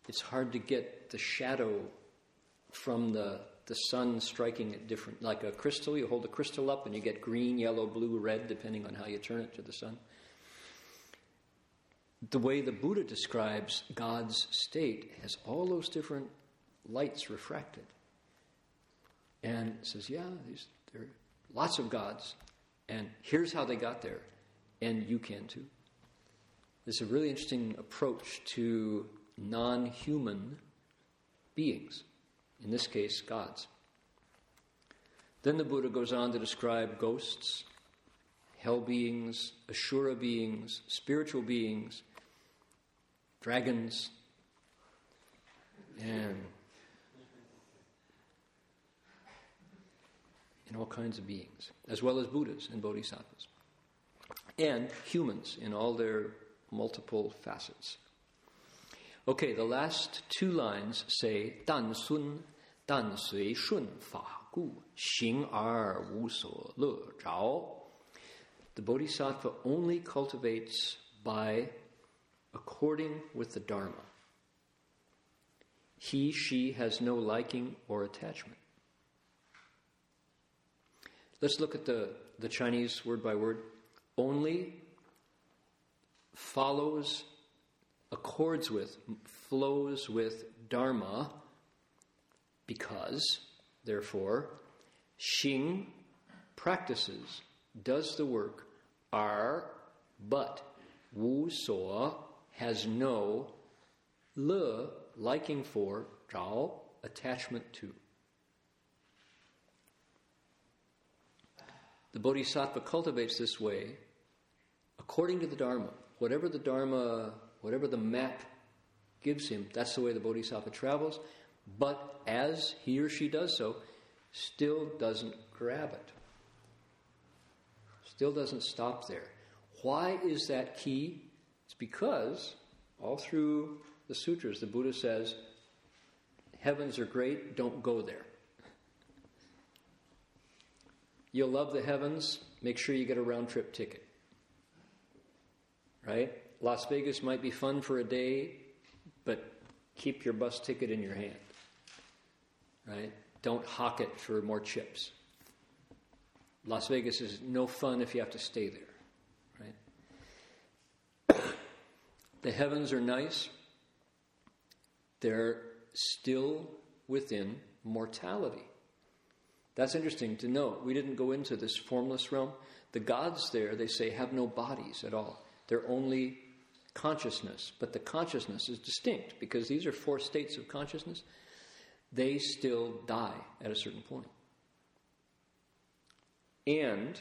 It's hard to get the shadow from the, the sun striking at different, like a crystal. You hold a crystal up and you get green, yellow, blue, red, depending on how you turn it to the sun the way the Buddha describes God's state has all those different lights refracted. And says, yeah, there are lots of gods, and here's how they got there, and you can too. It's a really interesting approach to non human beings, in this case, gods. Then the Buddha goes on to describe ghosts, hell beings, Asura beings, spiritual beings, dragons, and, and all kinds of beings, as well as Buddhas and Bodhisattvas, and humans in all their multiple facets. Okay, the last two lines say 但孙但随顺法故，行而无所乐着。The Bodhisattva only cultivates by according with the Dharma. He, she has no liking or attachment. Let's look at the, the Chinese word by word. Only follows, accords with, flows with Dharma because, therefore, Shing practices, does the work, are, but, Wu So has no Le liking for, Zhao attachment to. The Bodhisattva cultivates this way according to the Dharma. Whatever the Dharma, whatever the map gives him, that's the way the Bodhisattva travels. But as he or she does so, still doesn't grab it. Still doesn't stop there. Why is that key? It's because all through the sutras, the Buddha says, Heavens are great, don't go there. You'll love the heavens, make sure you get a round trip ticket. Right? Las Vegas might be fun for a day, but keep your bus ticket in your hand. Right? Don't hawk it for more chips. Las Vegas is no fun if you have to stay there. Right? the heavens are nice. They're still within mortality. That's interesting to note. We didn't go into this formless realm. The gods there, they say, have no bodies at all. They're only consciousness. But the consciousness is distinct because these are four states of consciousness. They still die at a certain point. And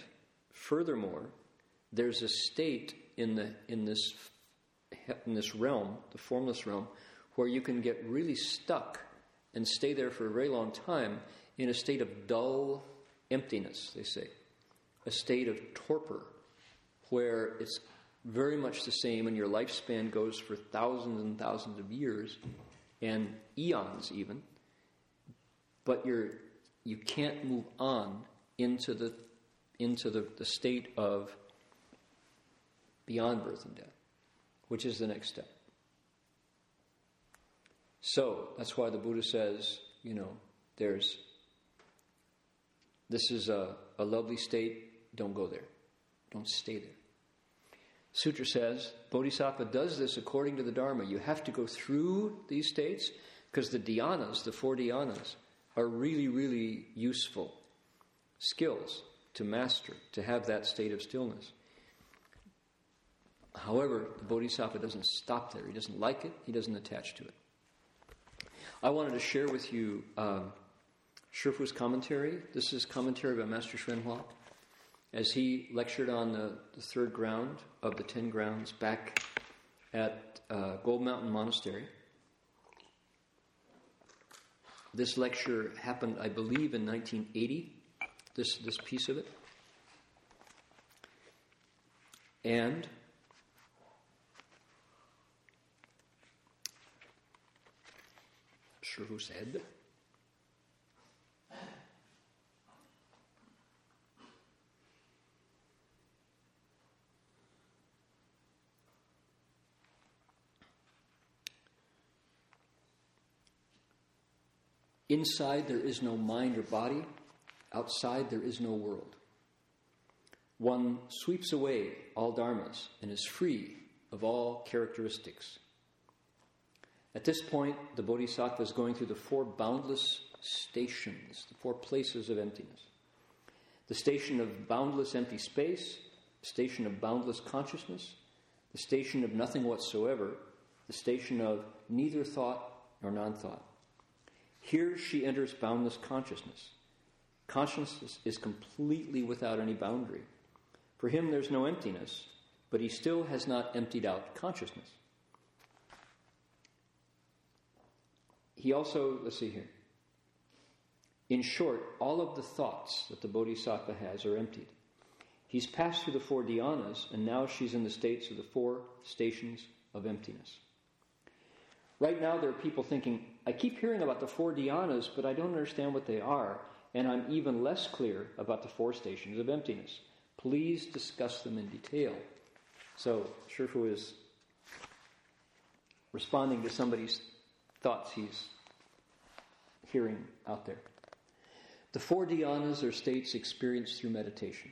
furthermore, there's a state in, the, in, this, in this realm, the formless realm, where you can get really stuck and stay there for a very long time in a state of dull emptiness, they say, a state of torpor, where it's very much the same and your lifespan goes for thousands and thousands of years and eons even, but you're, you can't move on into the, into the, the state of beyond birth and death, which is the next step. So that's why the Buddha says, you know, there's this is a, a lovely state, don't go there. Don't stay there. Sutra says Bodhisattva does this according to the Dharma. You have to go through these states because the dhyanas, the four dhyanas, are really, really useful skills to master, to have that state of stillness. However, the Bodhisattva doesn't stop there. He doesn't like it, he doesn't attach to it. I wanted to share with you um, Shifu's commentary. This is commentary by Master Hsuan as he lectured on the, the, third ground of the ten grounds back at uh, Gold Mountain Monastery. This lecture happened, I believe, in 1980, this, this piece of it. And who said. Inside there is no mind or body, outside there is no world. One sweeps away all dharmas and is free of all characteristics. At this point, the Bodhisattva is going through the four boundless stations, the four places of emptiness. The station of boundless empty space, the station of boundless consciousness, the station of nothing whatsoever, the station of neither thought nor non thought. Here she enters boundless consciousness. Consciousness is completely without any boundary. For him, there's no emptiness, but he still has not emptied out consciousness. He also, let's see here. In short, all of the thoughts that the Bodhisattva has are emptied. He's passed through the four dhyanas, and now she's in the states of the four stations of emptiness. Right now, there are people thinking, I keep hearing about the four dhyanas, but I don't understand what they are, and I'm even less clear about the four stations of emptiness. Please discuss them in detail. So, Shifu is responding to somebody's thoughts he's hearing out there. The four dhyanas are states experienced through meditation.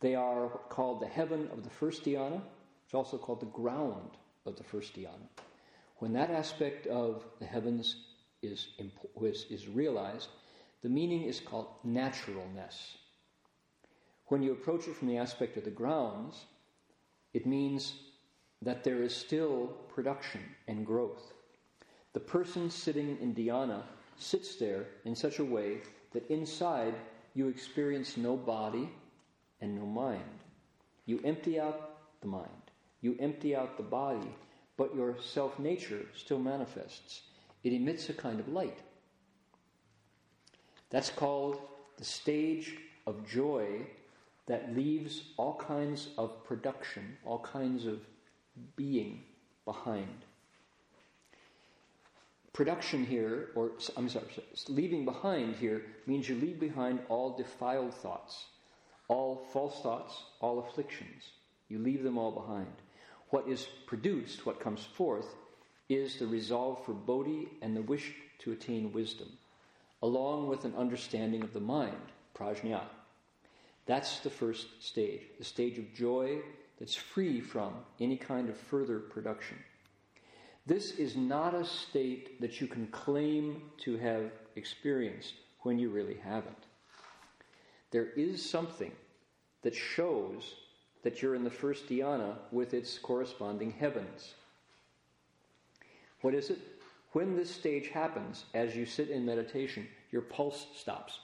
They are called the heaven of the first dhyana. It's also called the ground of the first dhyana. When that aspect of the heavens is, is, is realized, the meaning is called naturalness. When you approach it from the aspect of the grounds, it means that there is still production and growth. The person sitting in dhyana sits there in such a way that inside you experience no body and no mind. You empty out the mind, you empty out the body, but your self nature still manifests. It emits a kind of light. That's called the stage of joy that leaves all kinds of production, all kinds of being behind. Production here, or I'm sorry, leaving behind here means you leave behind all defiled thoughts, all false thoughts, all afflictions. You leave them all behind. What is produced, what comes forth, is the resolve for bodhi and the wish to attain wisdom, along with an understanding of the mind, prajna. That's the first stage, the stage of joy that's free from any kind of further production. This is not a state that you can claim to have experienced when you really haven't. There is something that shows that you're in the first dhyana with its corresponding heavens. What is it? When this stage happens, as you sit in meditation, your pulse stops.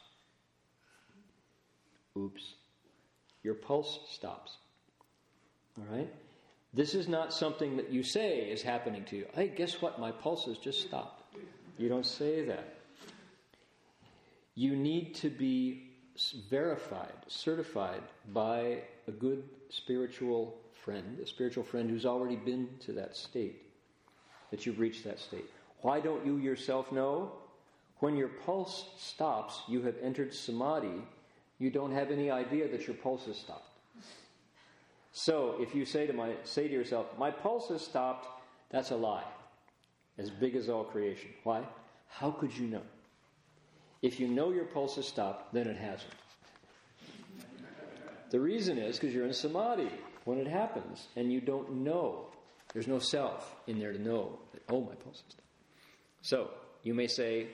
Oops. Your pulse stops. All right? This is not something that you say is happening to you. Hey, guess what? My pulse has just stopped. You don't say that. You need to be verified, certified by a good spiritual friend, a spiritual friend who's already been to that state, that you've reached that state. Why don't you yourself know? When your pulse stops, you have entered samadhi. You don't have any idea that your pulse has stopped. So if you say to my say to yourself, "My pulse has stopped," that's a lie, as big as all creation. Why? How could you know? If you know your pulse has stopped, then it hasn't. The reason is because you're in samadhi when it happens, and you don't know. There's no self in there to know that, oh, my pulse has stopped. So you may say,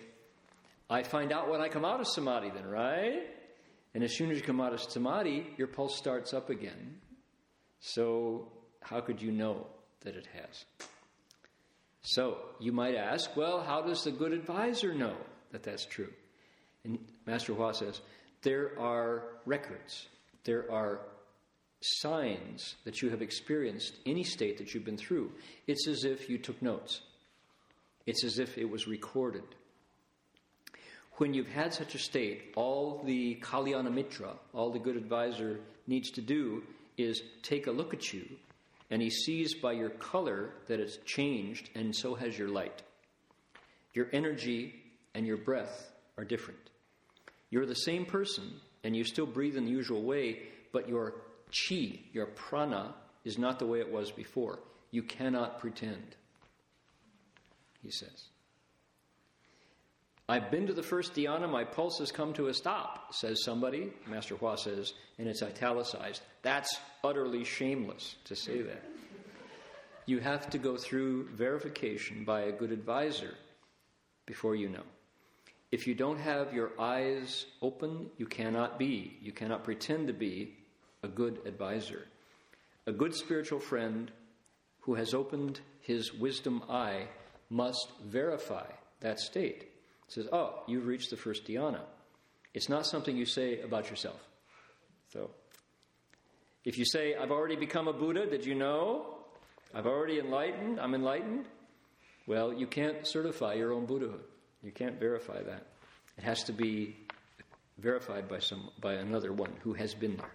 I find out when I come out of samadhi, then, right? And as soon as you come out of samadhi, your pulse starts up again. So, how could you know that it has? So, you might ask, well, how does the good advisor know that that's true? And Master Hua says, there are records, there are signs that you have experienced any state that you've been through. It's as if you took notes, it's as if it was recorded. When you've had such a state, all the Kalyana Mitra, all the good advisor needs to do is take a look at you, and he sees by your color that it's changed, and so has your light. Your energy and your breath are different. You're the same person, and you still breathe in the usual way, but your chi, your prana, is not the way it was before. You cannot pretend, he says. I've been to the first dhyana, my pulse has come to a stop, says somebody. Master Hua says, and it's italicized. That's utterly shameless to say that. You have to go through verification by a good advisor before you know. If you don't have your eyes open, you cannot be, you cannot pretend to be a good advisor. A good spiritual friend who has opened his wisdom eye must verify that state. It says, Oh, you've reached the first dhyana. It's not something you say about yourself. So, if you say, I've already become a Buddha, did you know? I've already enlightened, I'm enlightened. Well, you can't certify your own Buddhahood. You can't verify that. It has to be verified by some by another one who has been there.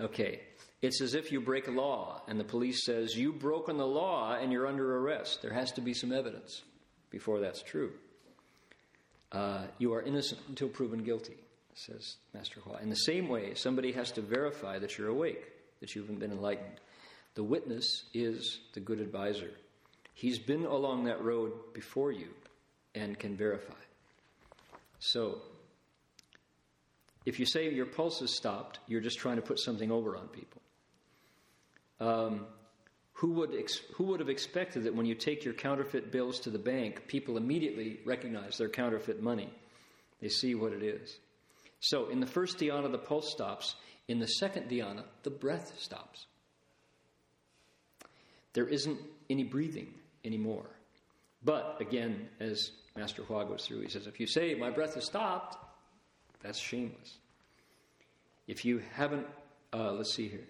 Okay. It's as if you break a law and the police says you've broken the law and you're under arrest. There has to be some evidence before that's true. Uh, you are innocent until proven guilty, says Master Hua. In the same way, somebody has to verify that you're awake, that you've been enlightened. The witness is the good advisor. He's been along that road before you and can verify. So, if you say your pulse has stopped, you're just trying to put something over on people. Um, who would, ex- who would have expected that when you take your counterfeit bills to the bank, people immediately recognize their counterfeit money? They see what it is. So, in the first dhyana, the pulse stops. In the second dhyana, the breath stops. There isn't any breathing anymore. But again, as Master Hua goes through, he says, if you say, My breath has stopped, that's shameless. If you haven't, uh, let's see here.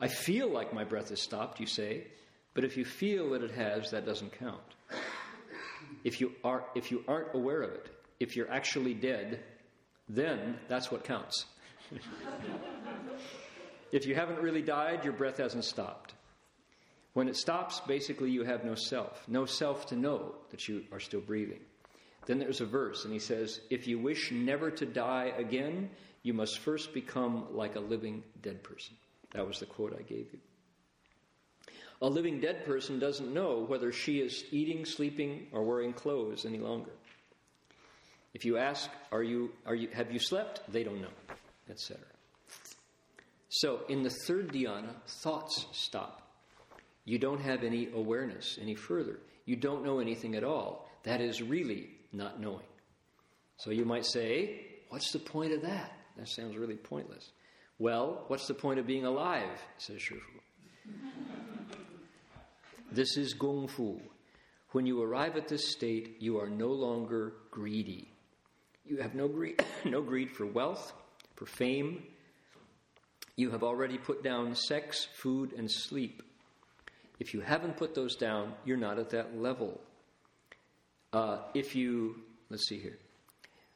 I feel like my breath has stopped, you say, but if you feel that it has, that doesn't count. If you, are, if you aren't aware of it, if you're actually dead, then that's what counts. if you haven't really died, your breath hasn't stopped. When it stops, basically you have no self, no self to know that you are still breathing. Then there's a verse, and he says, If you wish never to die again, you must first become like a living dead person. That was the quote I gave you. A living dead person doesn't know whether she is eating, sleeping, or wearing clothes any longer. If you ask, are you, are you, have you slept? They don't know, etc. So in the third dhyana, thoughts stop. You don't have any awareness any further. You don't know anything at all. That is really not knowing. So you might say, What's the point of that? That sounds really pointless. Well, what's the point of being alive? says Shifu. this is Gong Fu. When you arrive at this state, you are no longer greedy. You have no greed, no greed for wealth, for fame. You have already put down sex, food, and sleep. If you haven't put those down, you're not at that level. Uh, if you, let's see here.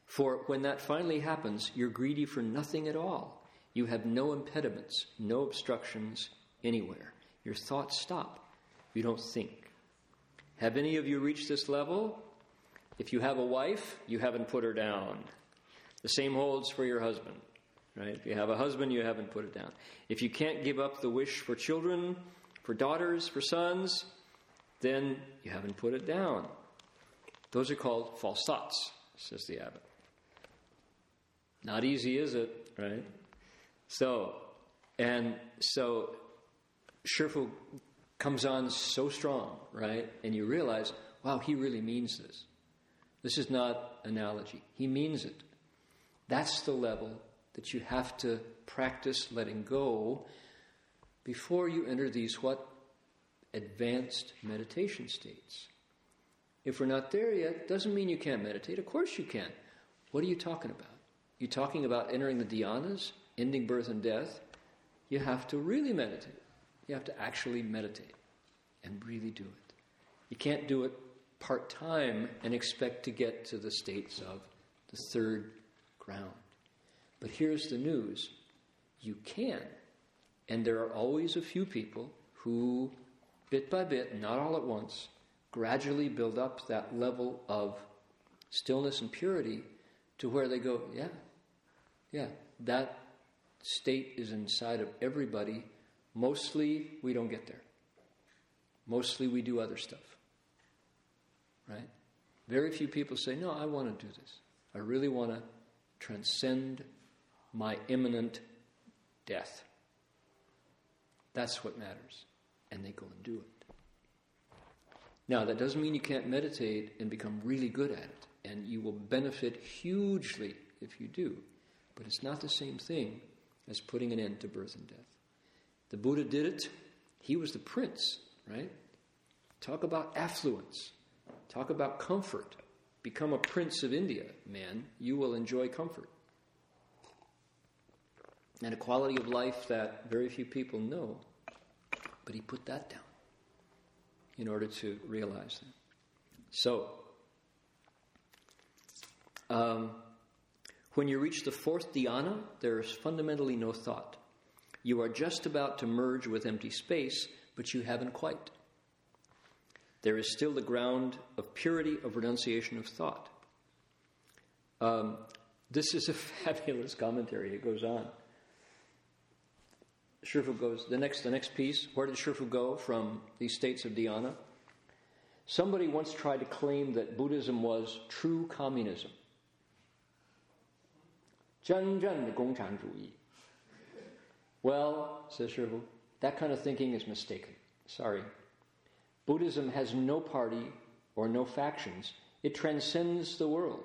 For when that finally happens, you're greedy for nothing at all. You have no impediments, no obstructions anywhere. Your thoughts stop. You don't think. Have any of you reached this level? If you have a wife, you haven't put her down. The same holds for your husband, right? If you have a husband, you haven't put it down. If you can't give up the wish for children, for daughters, for sons, then you haven't put it down. Those are called false thoughts, says the abbot. Not easy, is it? Right? So, and so Shifu comes on so strong, right? And you realize, wow, he really means this. This is not analogy. He means it. That's the level that you have to practice letting go before you enter these what? Advanced meditation states. If we're not there yet, doesn't mean you can't meditate. Of course you can. What are you talking about? You talking about entering the dhyanas, ending birth and death? You have to really meditate. You have to actually meditate and really do it. You can't do it part time and expect to get to the states of the third ground. But here's the news you can. And there are always a few people who, bit by bit, not all at once, gradually build up that level of stillness and purity to where they go, yeah, yeah, that state is inside of everybody. Mostly we don't get there. Mostly we do other stuff. Right? Very few people say, no, I want to do this. I really want to transcend my imminent death. That's what matters. And they go and do it. Now, that doesn't mean you can't meditate and become really good at it, and you will benefit hugely if you do. But it's not the same thing as putting an end to birth and death. The Buddha did it, He was the prince, right? Talk about affluence. Talk about comfort. Become a prince of India, man. You will enjoy comfort. And a quality of life that very few people know. But he put that down in order to realize that. So, um, when you reach the fourth dhyana, there is fundamentally no thought. You are just about to merge with empty space, but you haven't quite. There is still the ground of purity of renunciation of thought. Um, this is a fabulous commentary. It goes on. Shifu goes, the next, the next piece, where did Shifu go from the states of dhyana? Somebody once tried to claim that Buddhism was true communism. Well, says Shifu, that kind of thinking is mistaken. Sorry. Buddhism has no party or no factions. It transcends the world.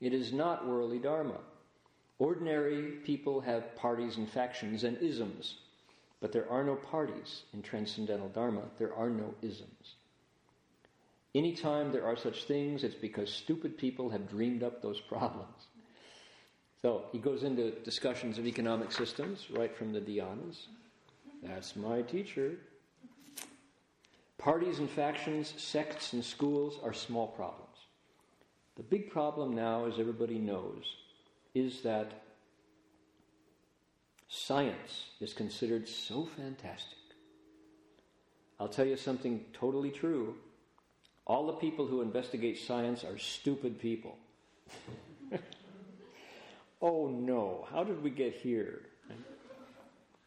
It is not worldly dharma. Ordinary people have parties and factions and isms, but there are no parties in transcendental dharma. There are no isms. Anytime there are such things, it's because stupid people have dreamed up those problems. So he goes into discussions of economic systems right from the dhyanas. That's my teacher. Parties and factions, sects and schools are small problems. The big problem now, as everybody knows, is that science is considered so fantastic. I'll tell you something totally true. All the people who investigate science are stupid people. oh no, how did we get here?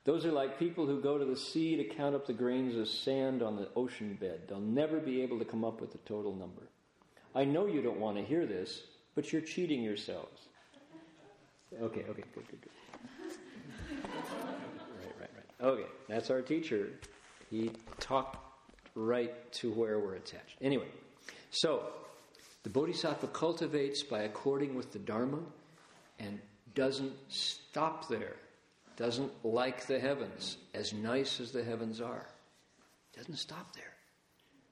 Those are like people who go to the sea to count up the grains of sand on the ocean bed. They'll never be able to come up with the total number. I know you don't want to hear this, but you're cheating yourselves. Okay, okay, good, good, good. right, right, right. Okay, that's our teacher. He talked right to where we're attached. Anyway, so the Bodhisattva cultivates by according with the Dharma and doesn't stop there doesn't like the heavens, as nice as the heavens are. Doesn't stop there.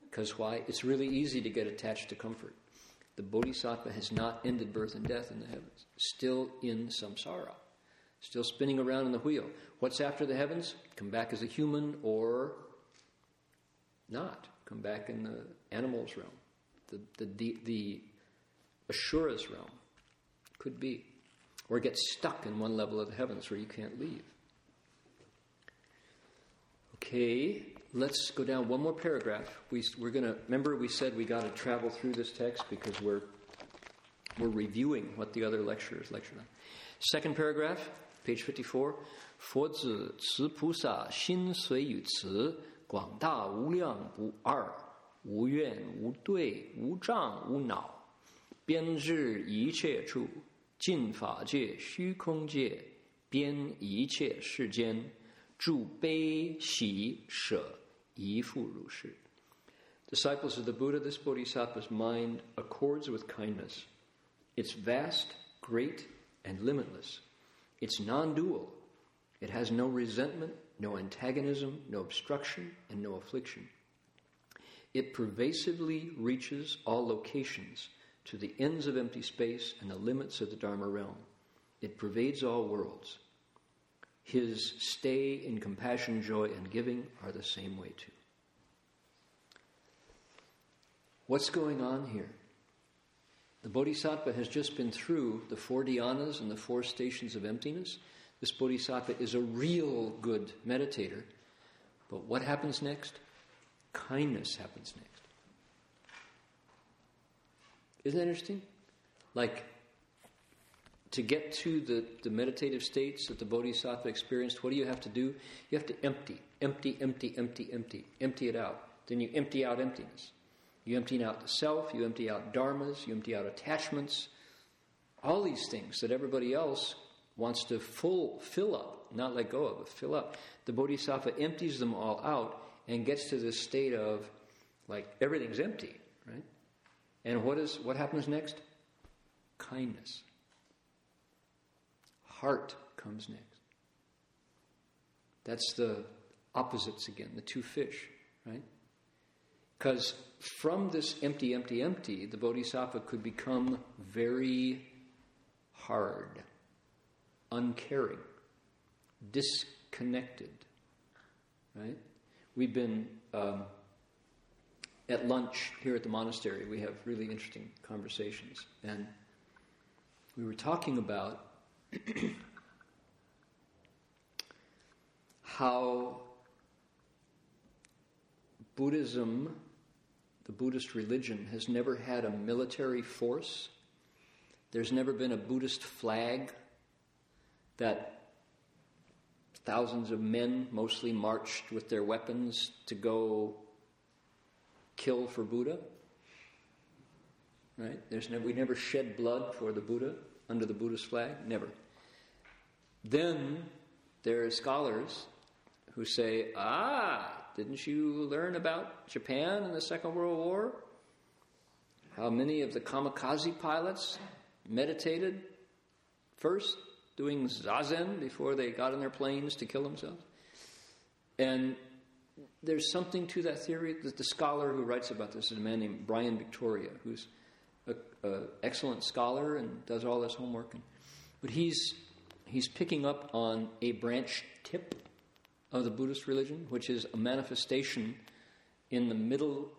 Because why? It's really easy to get attached to comfort. The Bodhisattva has not ended birth and death in the heavens, still in samsara, still spinning around in the wheel. What's after the heavens? Come back as a human or not. Come back in the animals realm, the, the, the, the Asuras realm. Could be or get stuck in one level of the heavens where you can't leave. Okay, let's go down one more paragraph. We, we're going to remember we said we got to travel through this text because we're we're reviewing what the other lecturers lectured on. Second paragraph, page fifty-four. 佛子慈菩萨心随与慈，广大无量不二，无怨无对，无障无恼，编织一切处。尽法界、虚空界，编一切世间，助悲喜舍， 一复如是。Disciples of the Buddha, this Bodhisattva's mind accords with kindness. It's vast, great, and limitless. It's non dual. It has no resentment, no antagonism, no obstruction, and no affliction. It pervasively reaches all locations to the ends of empty space and the limits of the Dharma realm. It pervades all worlds. His stay in compassion, joy, and giving are the same way too. What's going on here? The Bodhisattva has just been through the four dhyanas and the four stations of emptiness. This Bodhisattva is a real good meditator. But what happens next? Kindness happens next. Isn't that interesting? Like, to get to the, the meditative states that the Bodhisattva experienced, what do you have to do? You have to empty, empty, empty, empty, empty, empty it out. Then you empty out emptiness. You empty out the self, you empty out dharmas, you empty out attachments, all these things that everybody else wants to full fill up, not let go of, but fill up. The Bodhisattva empties them all out and gets to this state of like everything's empty, right? And what is what happens next? Kindness. Heart comes next. That's the opposites again, the two fish, right? Because from this empty, empty, empty, the bodhisattva could become very hard, uncaring, disconnected, right? We've been um, at lunch here at the monastery. We have really interesting conversations. And we were talking about how Buddhism, the Buddhist religion, has never had a military force. There's never been a Buddhist flag that thousands of men mostly marched with their weapons to go kill for Buddha. Right? There's never, we never shed blood for the Buddha under the Buddhist flag. Never. Then there are scholars who say, ah, didn't you learn about Japan in the Second World War? How many of the kamikaze pilots meditated first, doing zazen before they got in their planes to kill themselves? And there's something to that theory. The, the scholar who writes about this is a man named Brian Victoria, who's an excellent scholar and does all this homework. And, but he's he's picking up on a branch tip of the Buddhist religion, which is a manifestation in the middle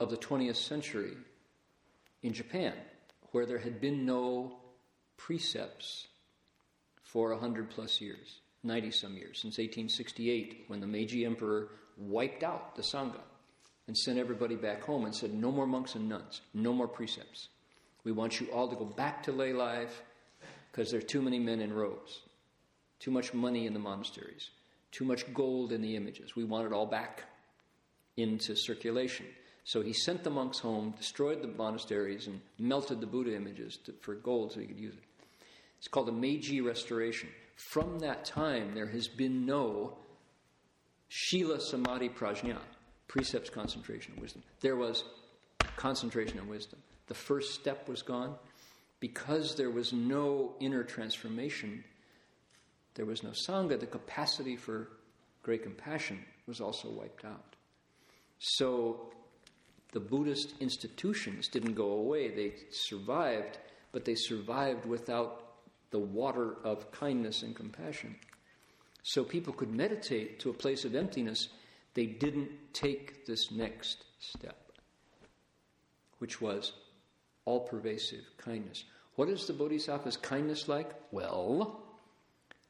of the 20th century in Japan, where there had been no precepts for a hundred plus years, 90 some years, since 1868, when the Meiji Emperor wiped out the Sangha and sent everybody back home and said, No more monks and nuns, no more precepts. We want you all to go back to lay life because there are too many men in robes, too much money in the monasteries, too much gold in the images. We want it all back into circulation. So he sent the monks home, destroyed the monasteries, and melted the Buddha images to, for gold so he could use it. It's called the Meiji Restoration. From that time, there has been no Shila Samadhi Prajna, precepts, concentration, and wisdom. There was concentration and wisdom. The first step was gone. Because there was no inner transformation, there was no Sangha, the capacity for great compassion was also wiped out. So the Buddhist institutions didn't go away, they survived, but they survived without the water of kindness and compassion. So people could meditate to a place of emptiness. They didn't take this next step, which was all pervasive kindness. What is the Bodhisattva's kindness like? Well,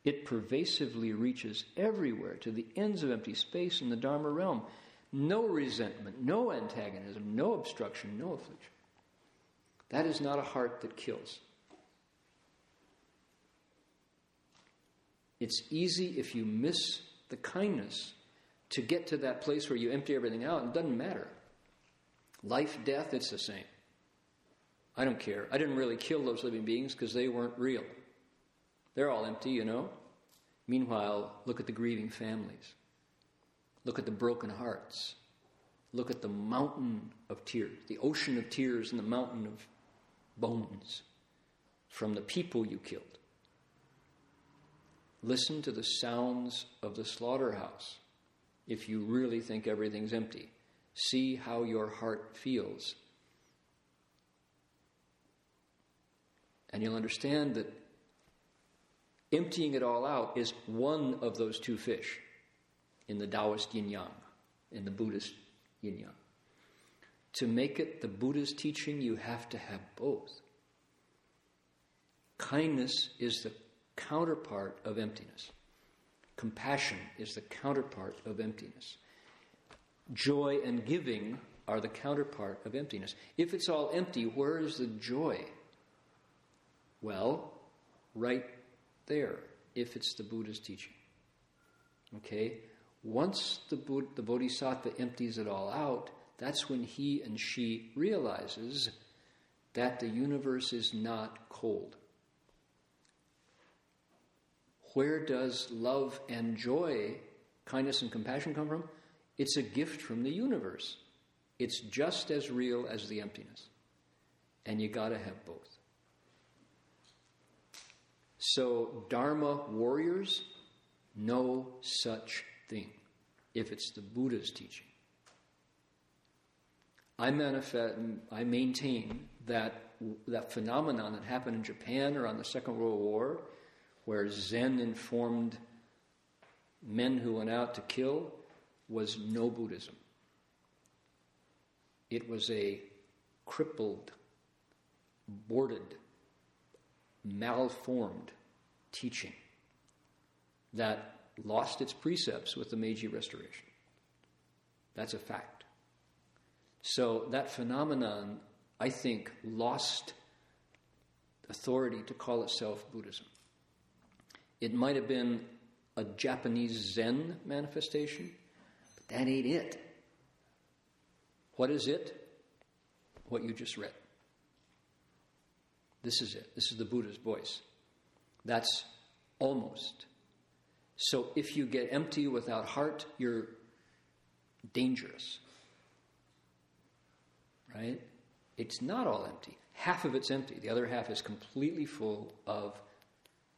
it pervasively reaches everywhere to the ends of empty space in the Dharma realm. No resentment, no antagonism, no obstruction, no affliction. That is not a heart that kills. It's easy if you miss the kindness to get to that place where you empty everything out. It doesn't matter. Life, death, it's the same. I don't care. I didn't really kill those living beings because they weren't real. They're all empty, you know. Meanwhile, look at the grieving families. Look at the broken hearts. Look at the mountain of tears, the ocean of tears and the mountain of bones from the people you killed. Listen to the sounds of the slaughterhouse if you really think everything's empty. See how your heart feels. And you'll understand that emptying it all out is one of those two fish in the Taoist yin yang, in the Buddhist yin yang. To make it the Buddha's teaching, you have to have both. Kindness is the counterpart of emptiness. Compassion is the counterpart of emptiness. Joy and giving are the counterpart of emptiness. If it's all empty, where is the joy? Well, right there, if it's the Buddha's teaching. Okay? Once the, Buddha, the Bodhisattva empties it all out, that's when he and she realizes that the universe is not cold. Where does love and joy, kindness and compassion come from? It's a gift from the universe. It's just as real as the emptiness. And you got to have both. So, Dharma warriors, no such thing. if it's the Buddha's teaching. I manifest, I maintain that that phenomenon that happened in Japan around the Second World War, where Zen informed men who went out to kill, was no Buddhism. It was a crippled, boarded, malformed teaching that lost its precepts with the Meiji Restoration. That's a fact. So that phenomenon, I think, lost authority to call itself Buddhism. It might have been a Japanese Zen manifestation, but that ain't it. What is it? What you just read. This is it. This is the Buddha's voice. That's almost. So if you get empty without heart, you're dangerous. Right? It's not all empty. Half of it's empty, the other half is completely full of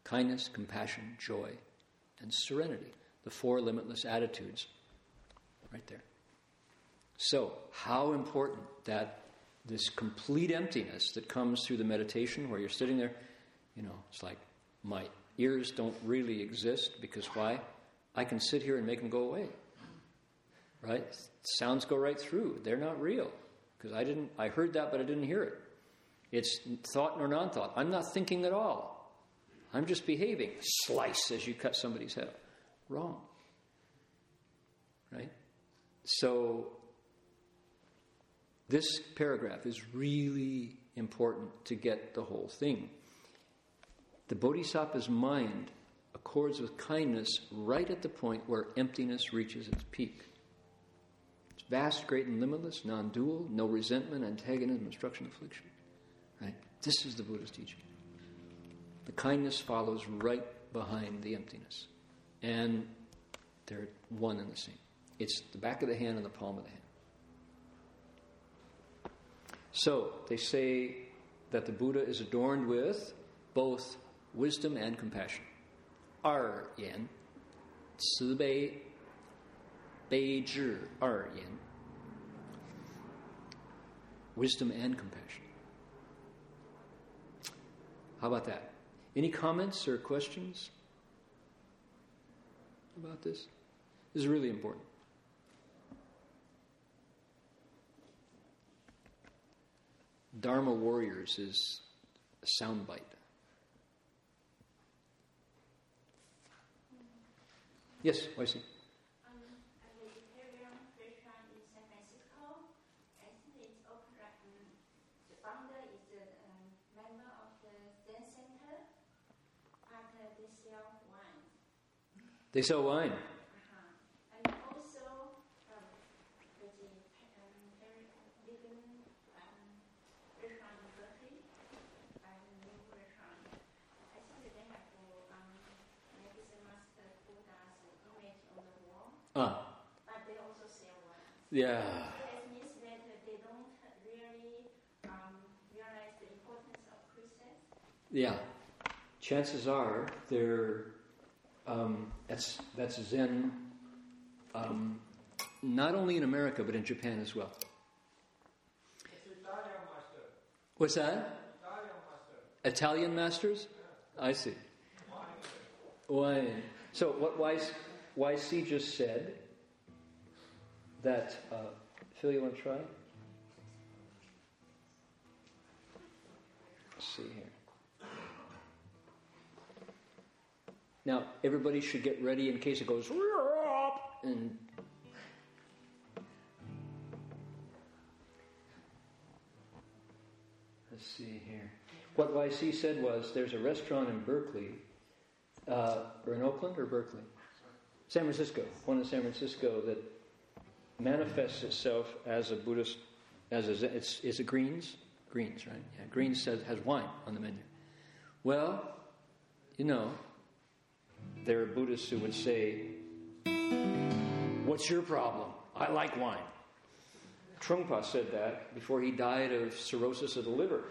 kindness, compassion, joy, and serenity. The four limitless attitudes right there. So, how important that this complete emptiness that comes through the meditation where you're sitting there, you know, it's like my ears don't really exist because why? I can sit here and make them go away. Right? Sounds go right through. They're not real because I didn't I heard that but I didn't hear it. It's thought nor non-thought. I'm not thinking at all. I'm just behaving. Slice as you cut somebody's head. Wrong. Right? So this paragraph is really important to get the whole thing. The Bodhisattva's mind accords with kindness right at the point where emptiness reaches its peak. It's vast, great, and limitless, non dual, no resentment, antagonism, obstruction, affliction. Right? This is the Buddha's teaching. The kindness follows right behind the emptiness. And they're one and the same. It's the back of the hand and the palm of the hand. So they say that the Buddha is adorned with both wisdom and compassion. Er yan, bei, zhi, er yan. Wisdom and compassion. How about that? Any comments or questions about this? This is really important. Dharma Warriors is a soundbite. Yes, see. They sell wine. Ah. But they also sell wine. Yeah. That means that they don't really um, realize the importance of process. Yeah. Chances are they're um, that's that's Zen. Um, not only in America but in Japan as well. What's that? Italian, Italian masters? I see. Wine. So what wise YC just said that, uh, Phil, you want to try? Let's see here. Now, everybody should get ready in case it goes and let's see here. What YC said was there's a restaurant in Berkeley, uh, or in Oakland or Berkeley? San Francisco, one in San Francisco that manifests itself as a Buddhist, as a, it's, is it greens? Greens, right? Yeah, greens says, has wine on the menu. Well, you know, there are Buddhists who would say, What's your problem? I like wine. Trungpa said that before he died of cirrhosis of the liver.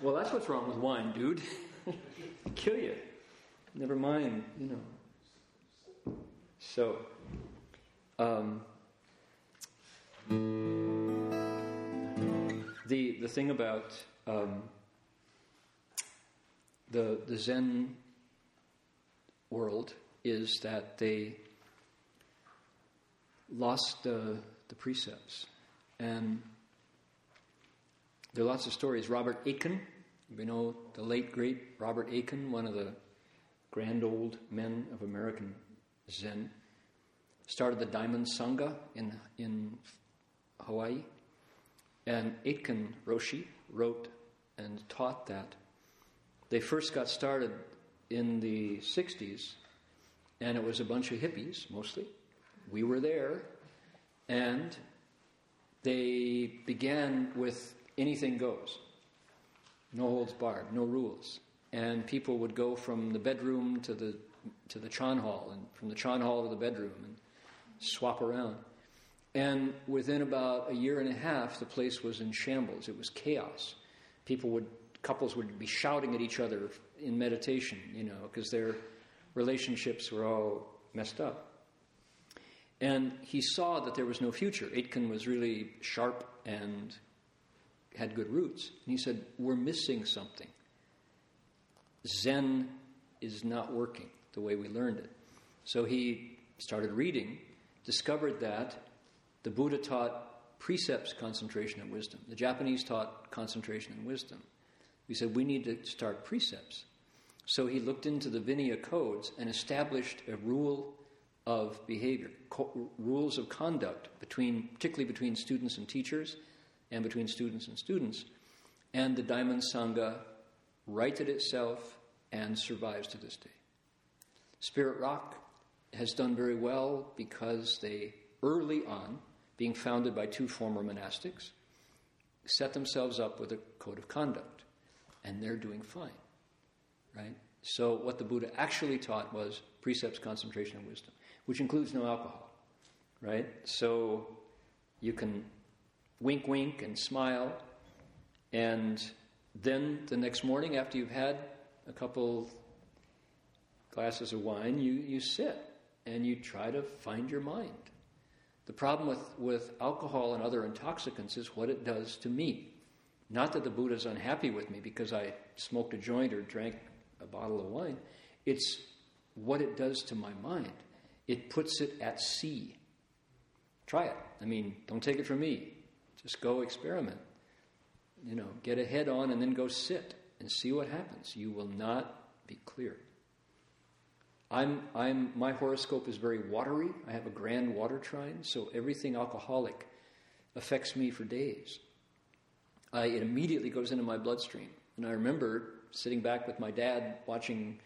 well, that's what's wrong with wine, dude. Kill you. Never mind, you know, So, um, the the thing about um, the the Zen world is that they lost the the precepts, and there are lots of stories. Robert Aitken, you know the late great Robert Aitken, one of the grand old men of American Zen, started the Diamond Sangha in in Hawaii, and Aitken Roshi wrote and taught that. They first got started in the 60s, and it was a bunch of hippies mostly. We were there, and they began with anything goes, no holds barred, no rules. And people would go from the bedroom to the to the chan hall, and from the chan hall to the bedroom, and swap around. And within about a year and a half, the place was in shambles. It was chaos. People would, couples would be shouting at each other in meditation, you know, because their relationships were all messed up. And he saw that there was no future. Aitken was really sharp and had good roots. And he said, We're missing something. Zen is not working the way we learned it. So he started reading, discovered that the Buddha taught precepts, concentration, and wisdom. The Japanese taught concentration and wisdom. We said we need to start precepts. So he looked into the Vinaya codes and established a rule of behavior, co- rules of conduct between, particularly between students and teachers, and between students and students. And the Diamond Sangha righted itself and survives to this day. Spirit Rock has done very well because they early on being founded by two former monastics, set themselves up with a code of conduct, and they're doing fine. Right? So, what the Buddha actually taught was precepts, concentration, and wisdom, which includes no alcohol. Right? So, you can wink, wink, and smile, and then the next morning, after you've had a couple glasses of wine, you, you sit and you try to find your mind. The problem with, with alcohol and other intoxicants is what it does to me. Not that the Buddha is unhappy with me because I smoked a joint or drank a bottle of wine. It's what it does to my mind. It puts it at sea. Try it. I mean, don't take it from me. Just go experiment. You know, get a head on and then go sit and see what happens. You will not be clear. I'm, I'm, my horoscope is very watery. I have a grand water trine, so everything alcoholic affects me for days. I, it immediately goes into my bloodstream. And I remember sitting back with my dad watching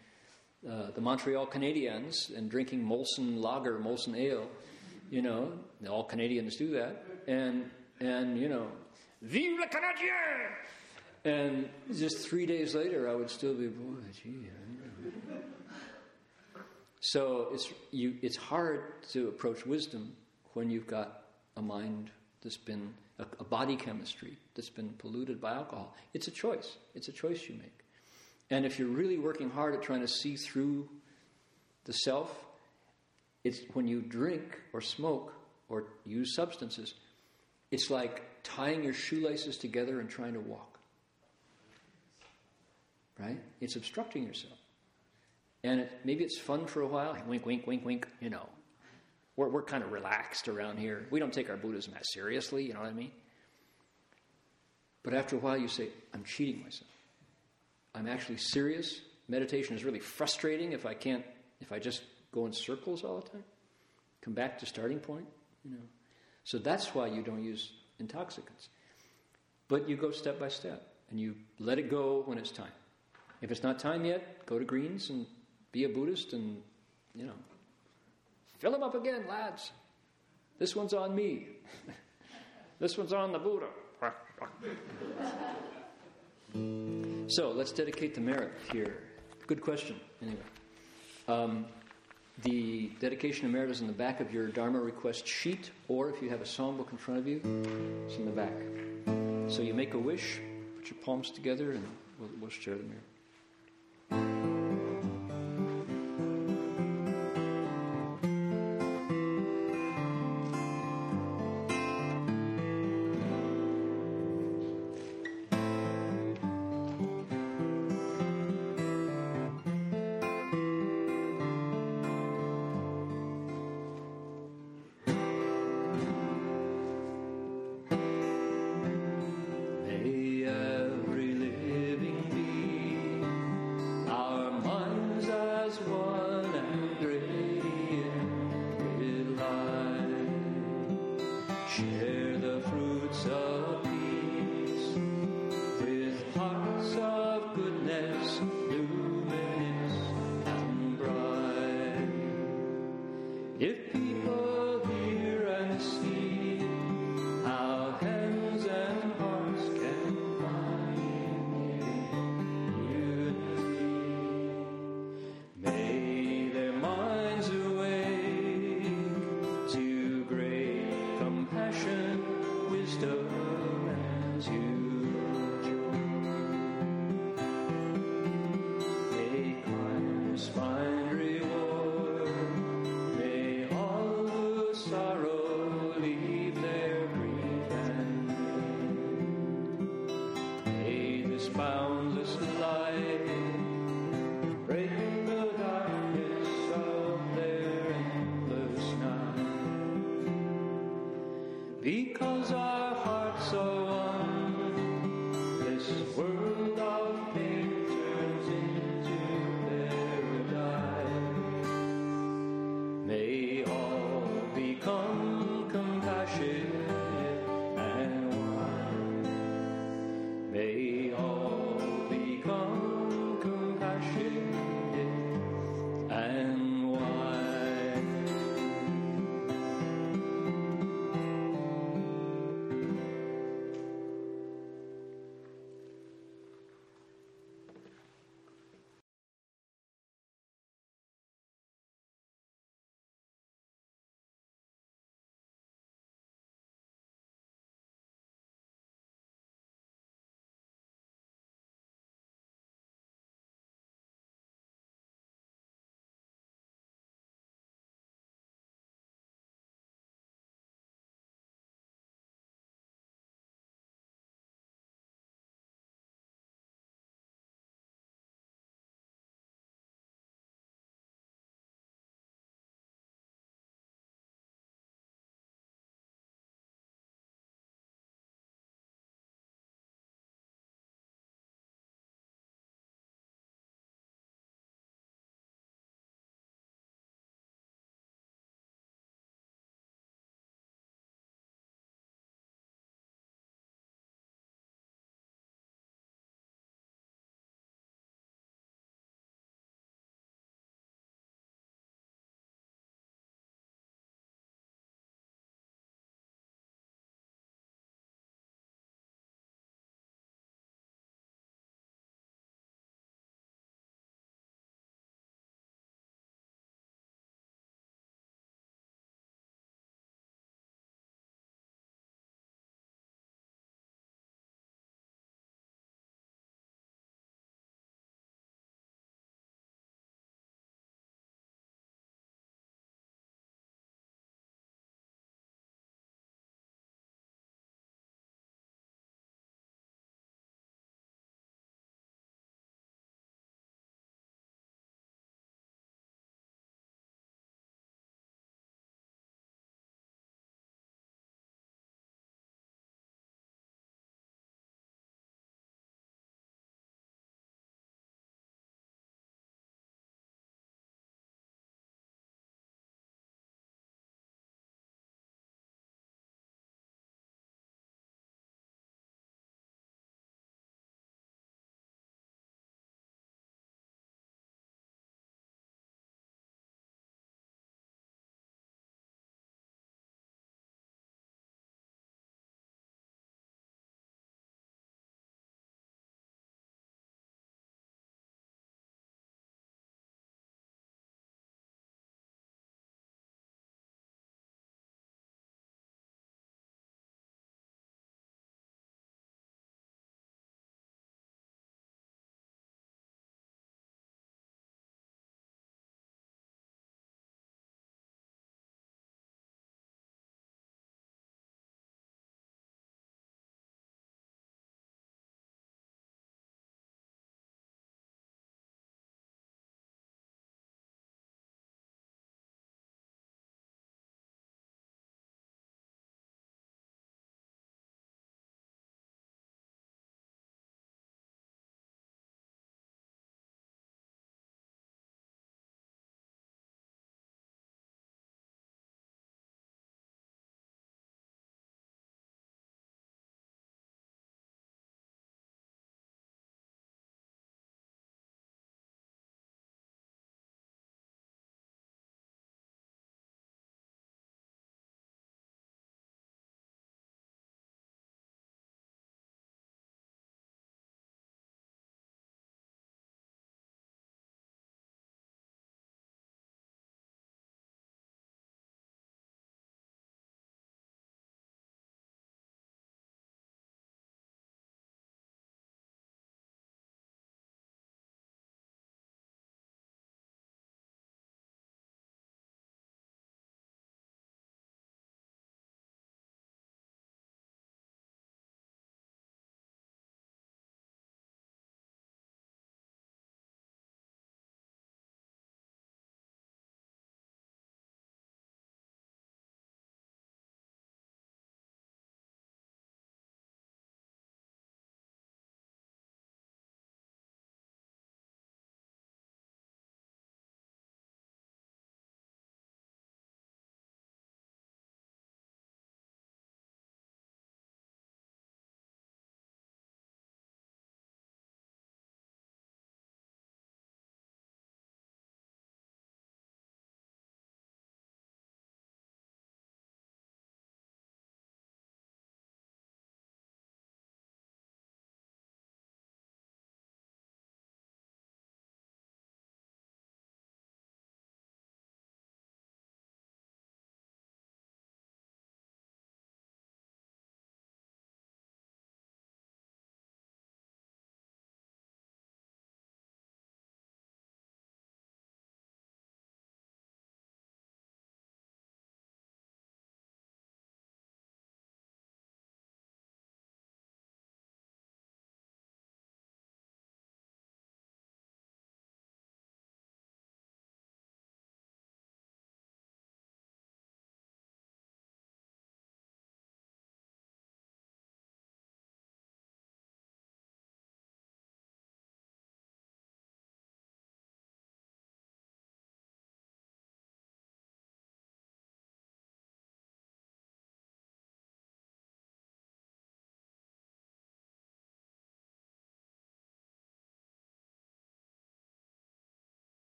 uh, the Montreal Canadiens and drinking Molson Lager, Molson Ale. You know, all Canadians do that. And, and you know, Vive le Canadien! And just three days later, I would still be, boy, gee, so it's, you, it's hard to approach wisdom when you've got a mind that's been, a, a body chemistry that's been polluted by alcohol. It's a choice. It's a choice you make. And if you're really working hard at trying to see through the self, it's when you drink or smoke or use substances, it's like tying your shoelaces together and trying to walk. Right? It's obstructing yourself. And it, maybe it's fun for a while. Wink, wink, wink, wink. You know, we're, we're kind of relaxed around here. We don't take our Buddhism as seriously. You know what I mean? But after a while, you say, I'm cheating myself. I'm actually serious. Meditation is really frustrating if I can't, if I just go in circles all the time. Come back to starting point, you know. So that's why you don't use intoxicants. But you go step by step and you let it go when it's time. If it's not time yet, go to greens and be a Buddhist and, you know, fill them up again, lads. This one's on me. this one's on the Buddha. so let's dedicate the merit here. Good question, anyway. Um, the dedication of merit is in the back of your Dharma request sheet, or if you have a songbook in front of you, it's in the back. So you make a wish, put your palms together, and we'll, we'll share the merit. Yeah.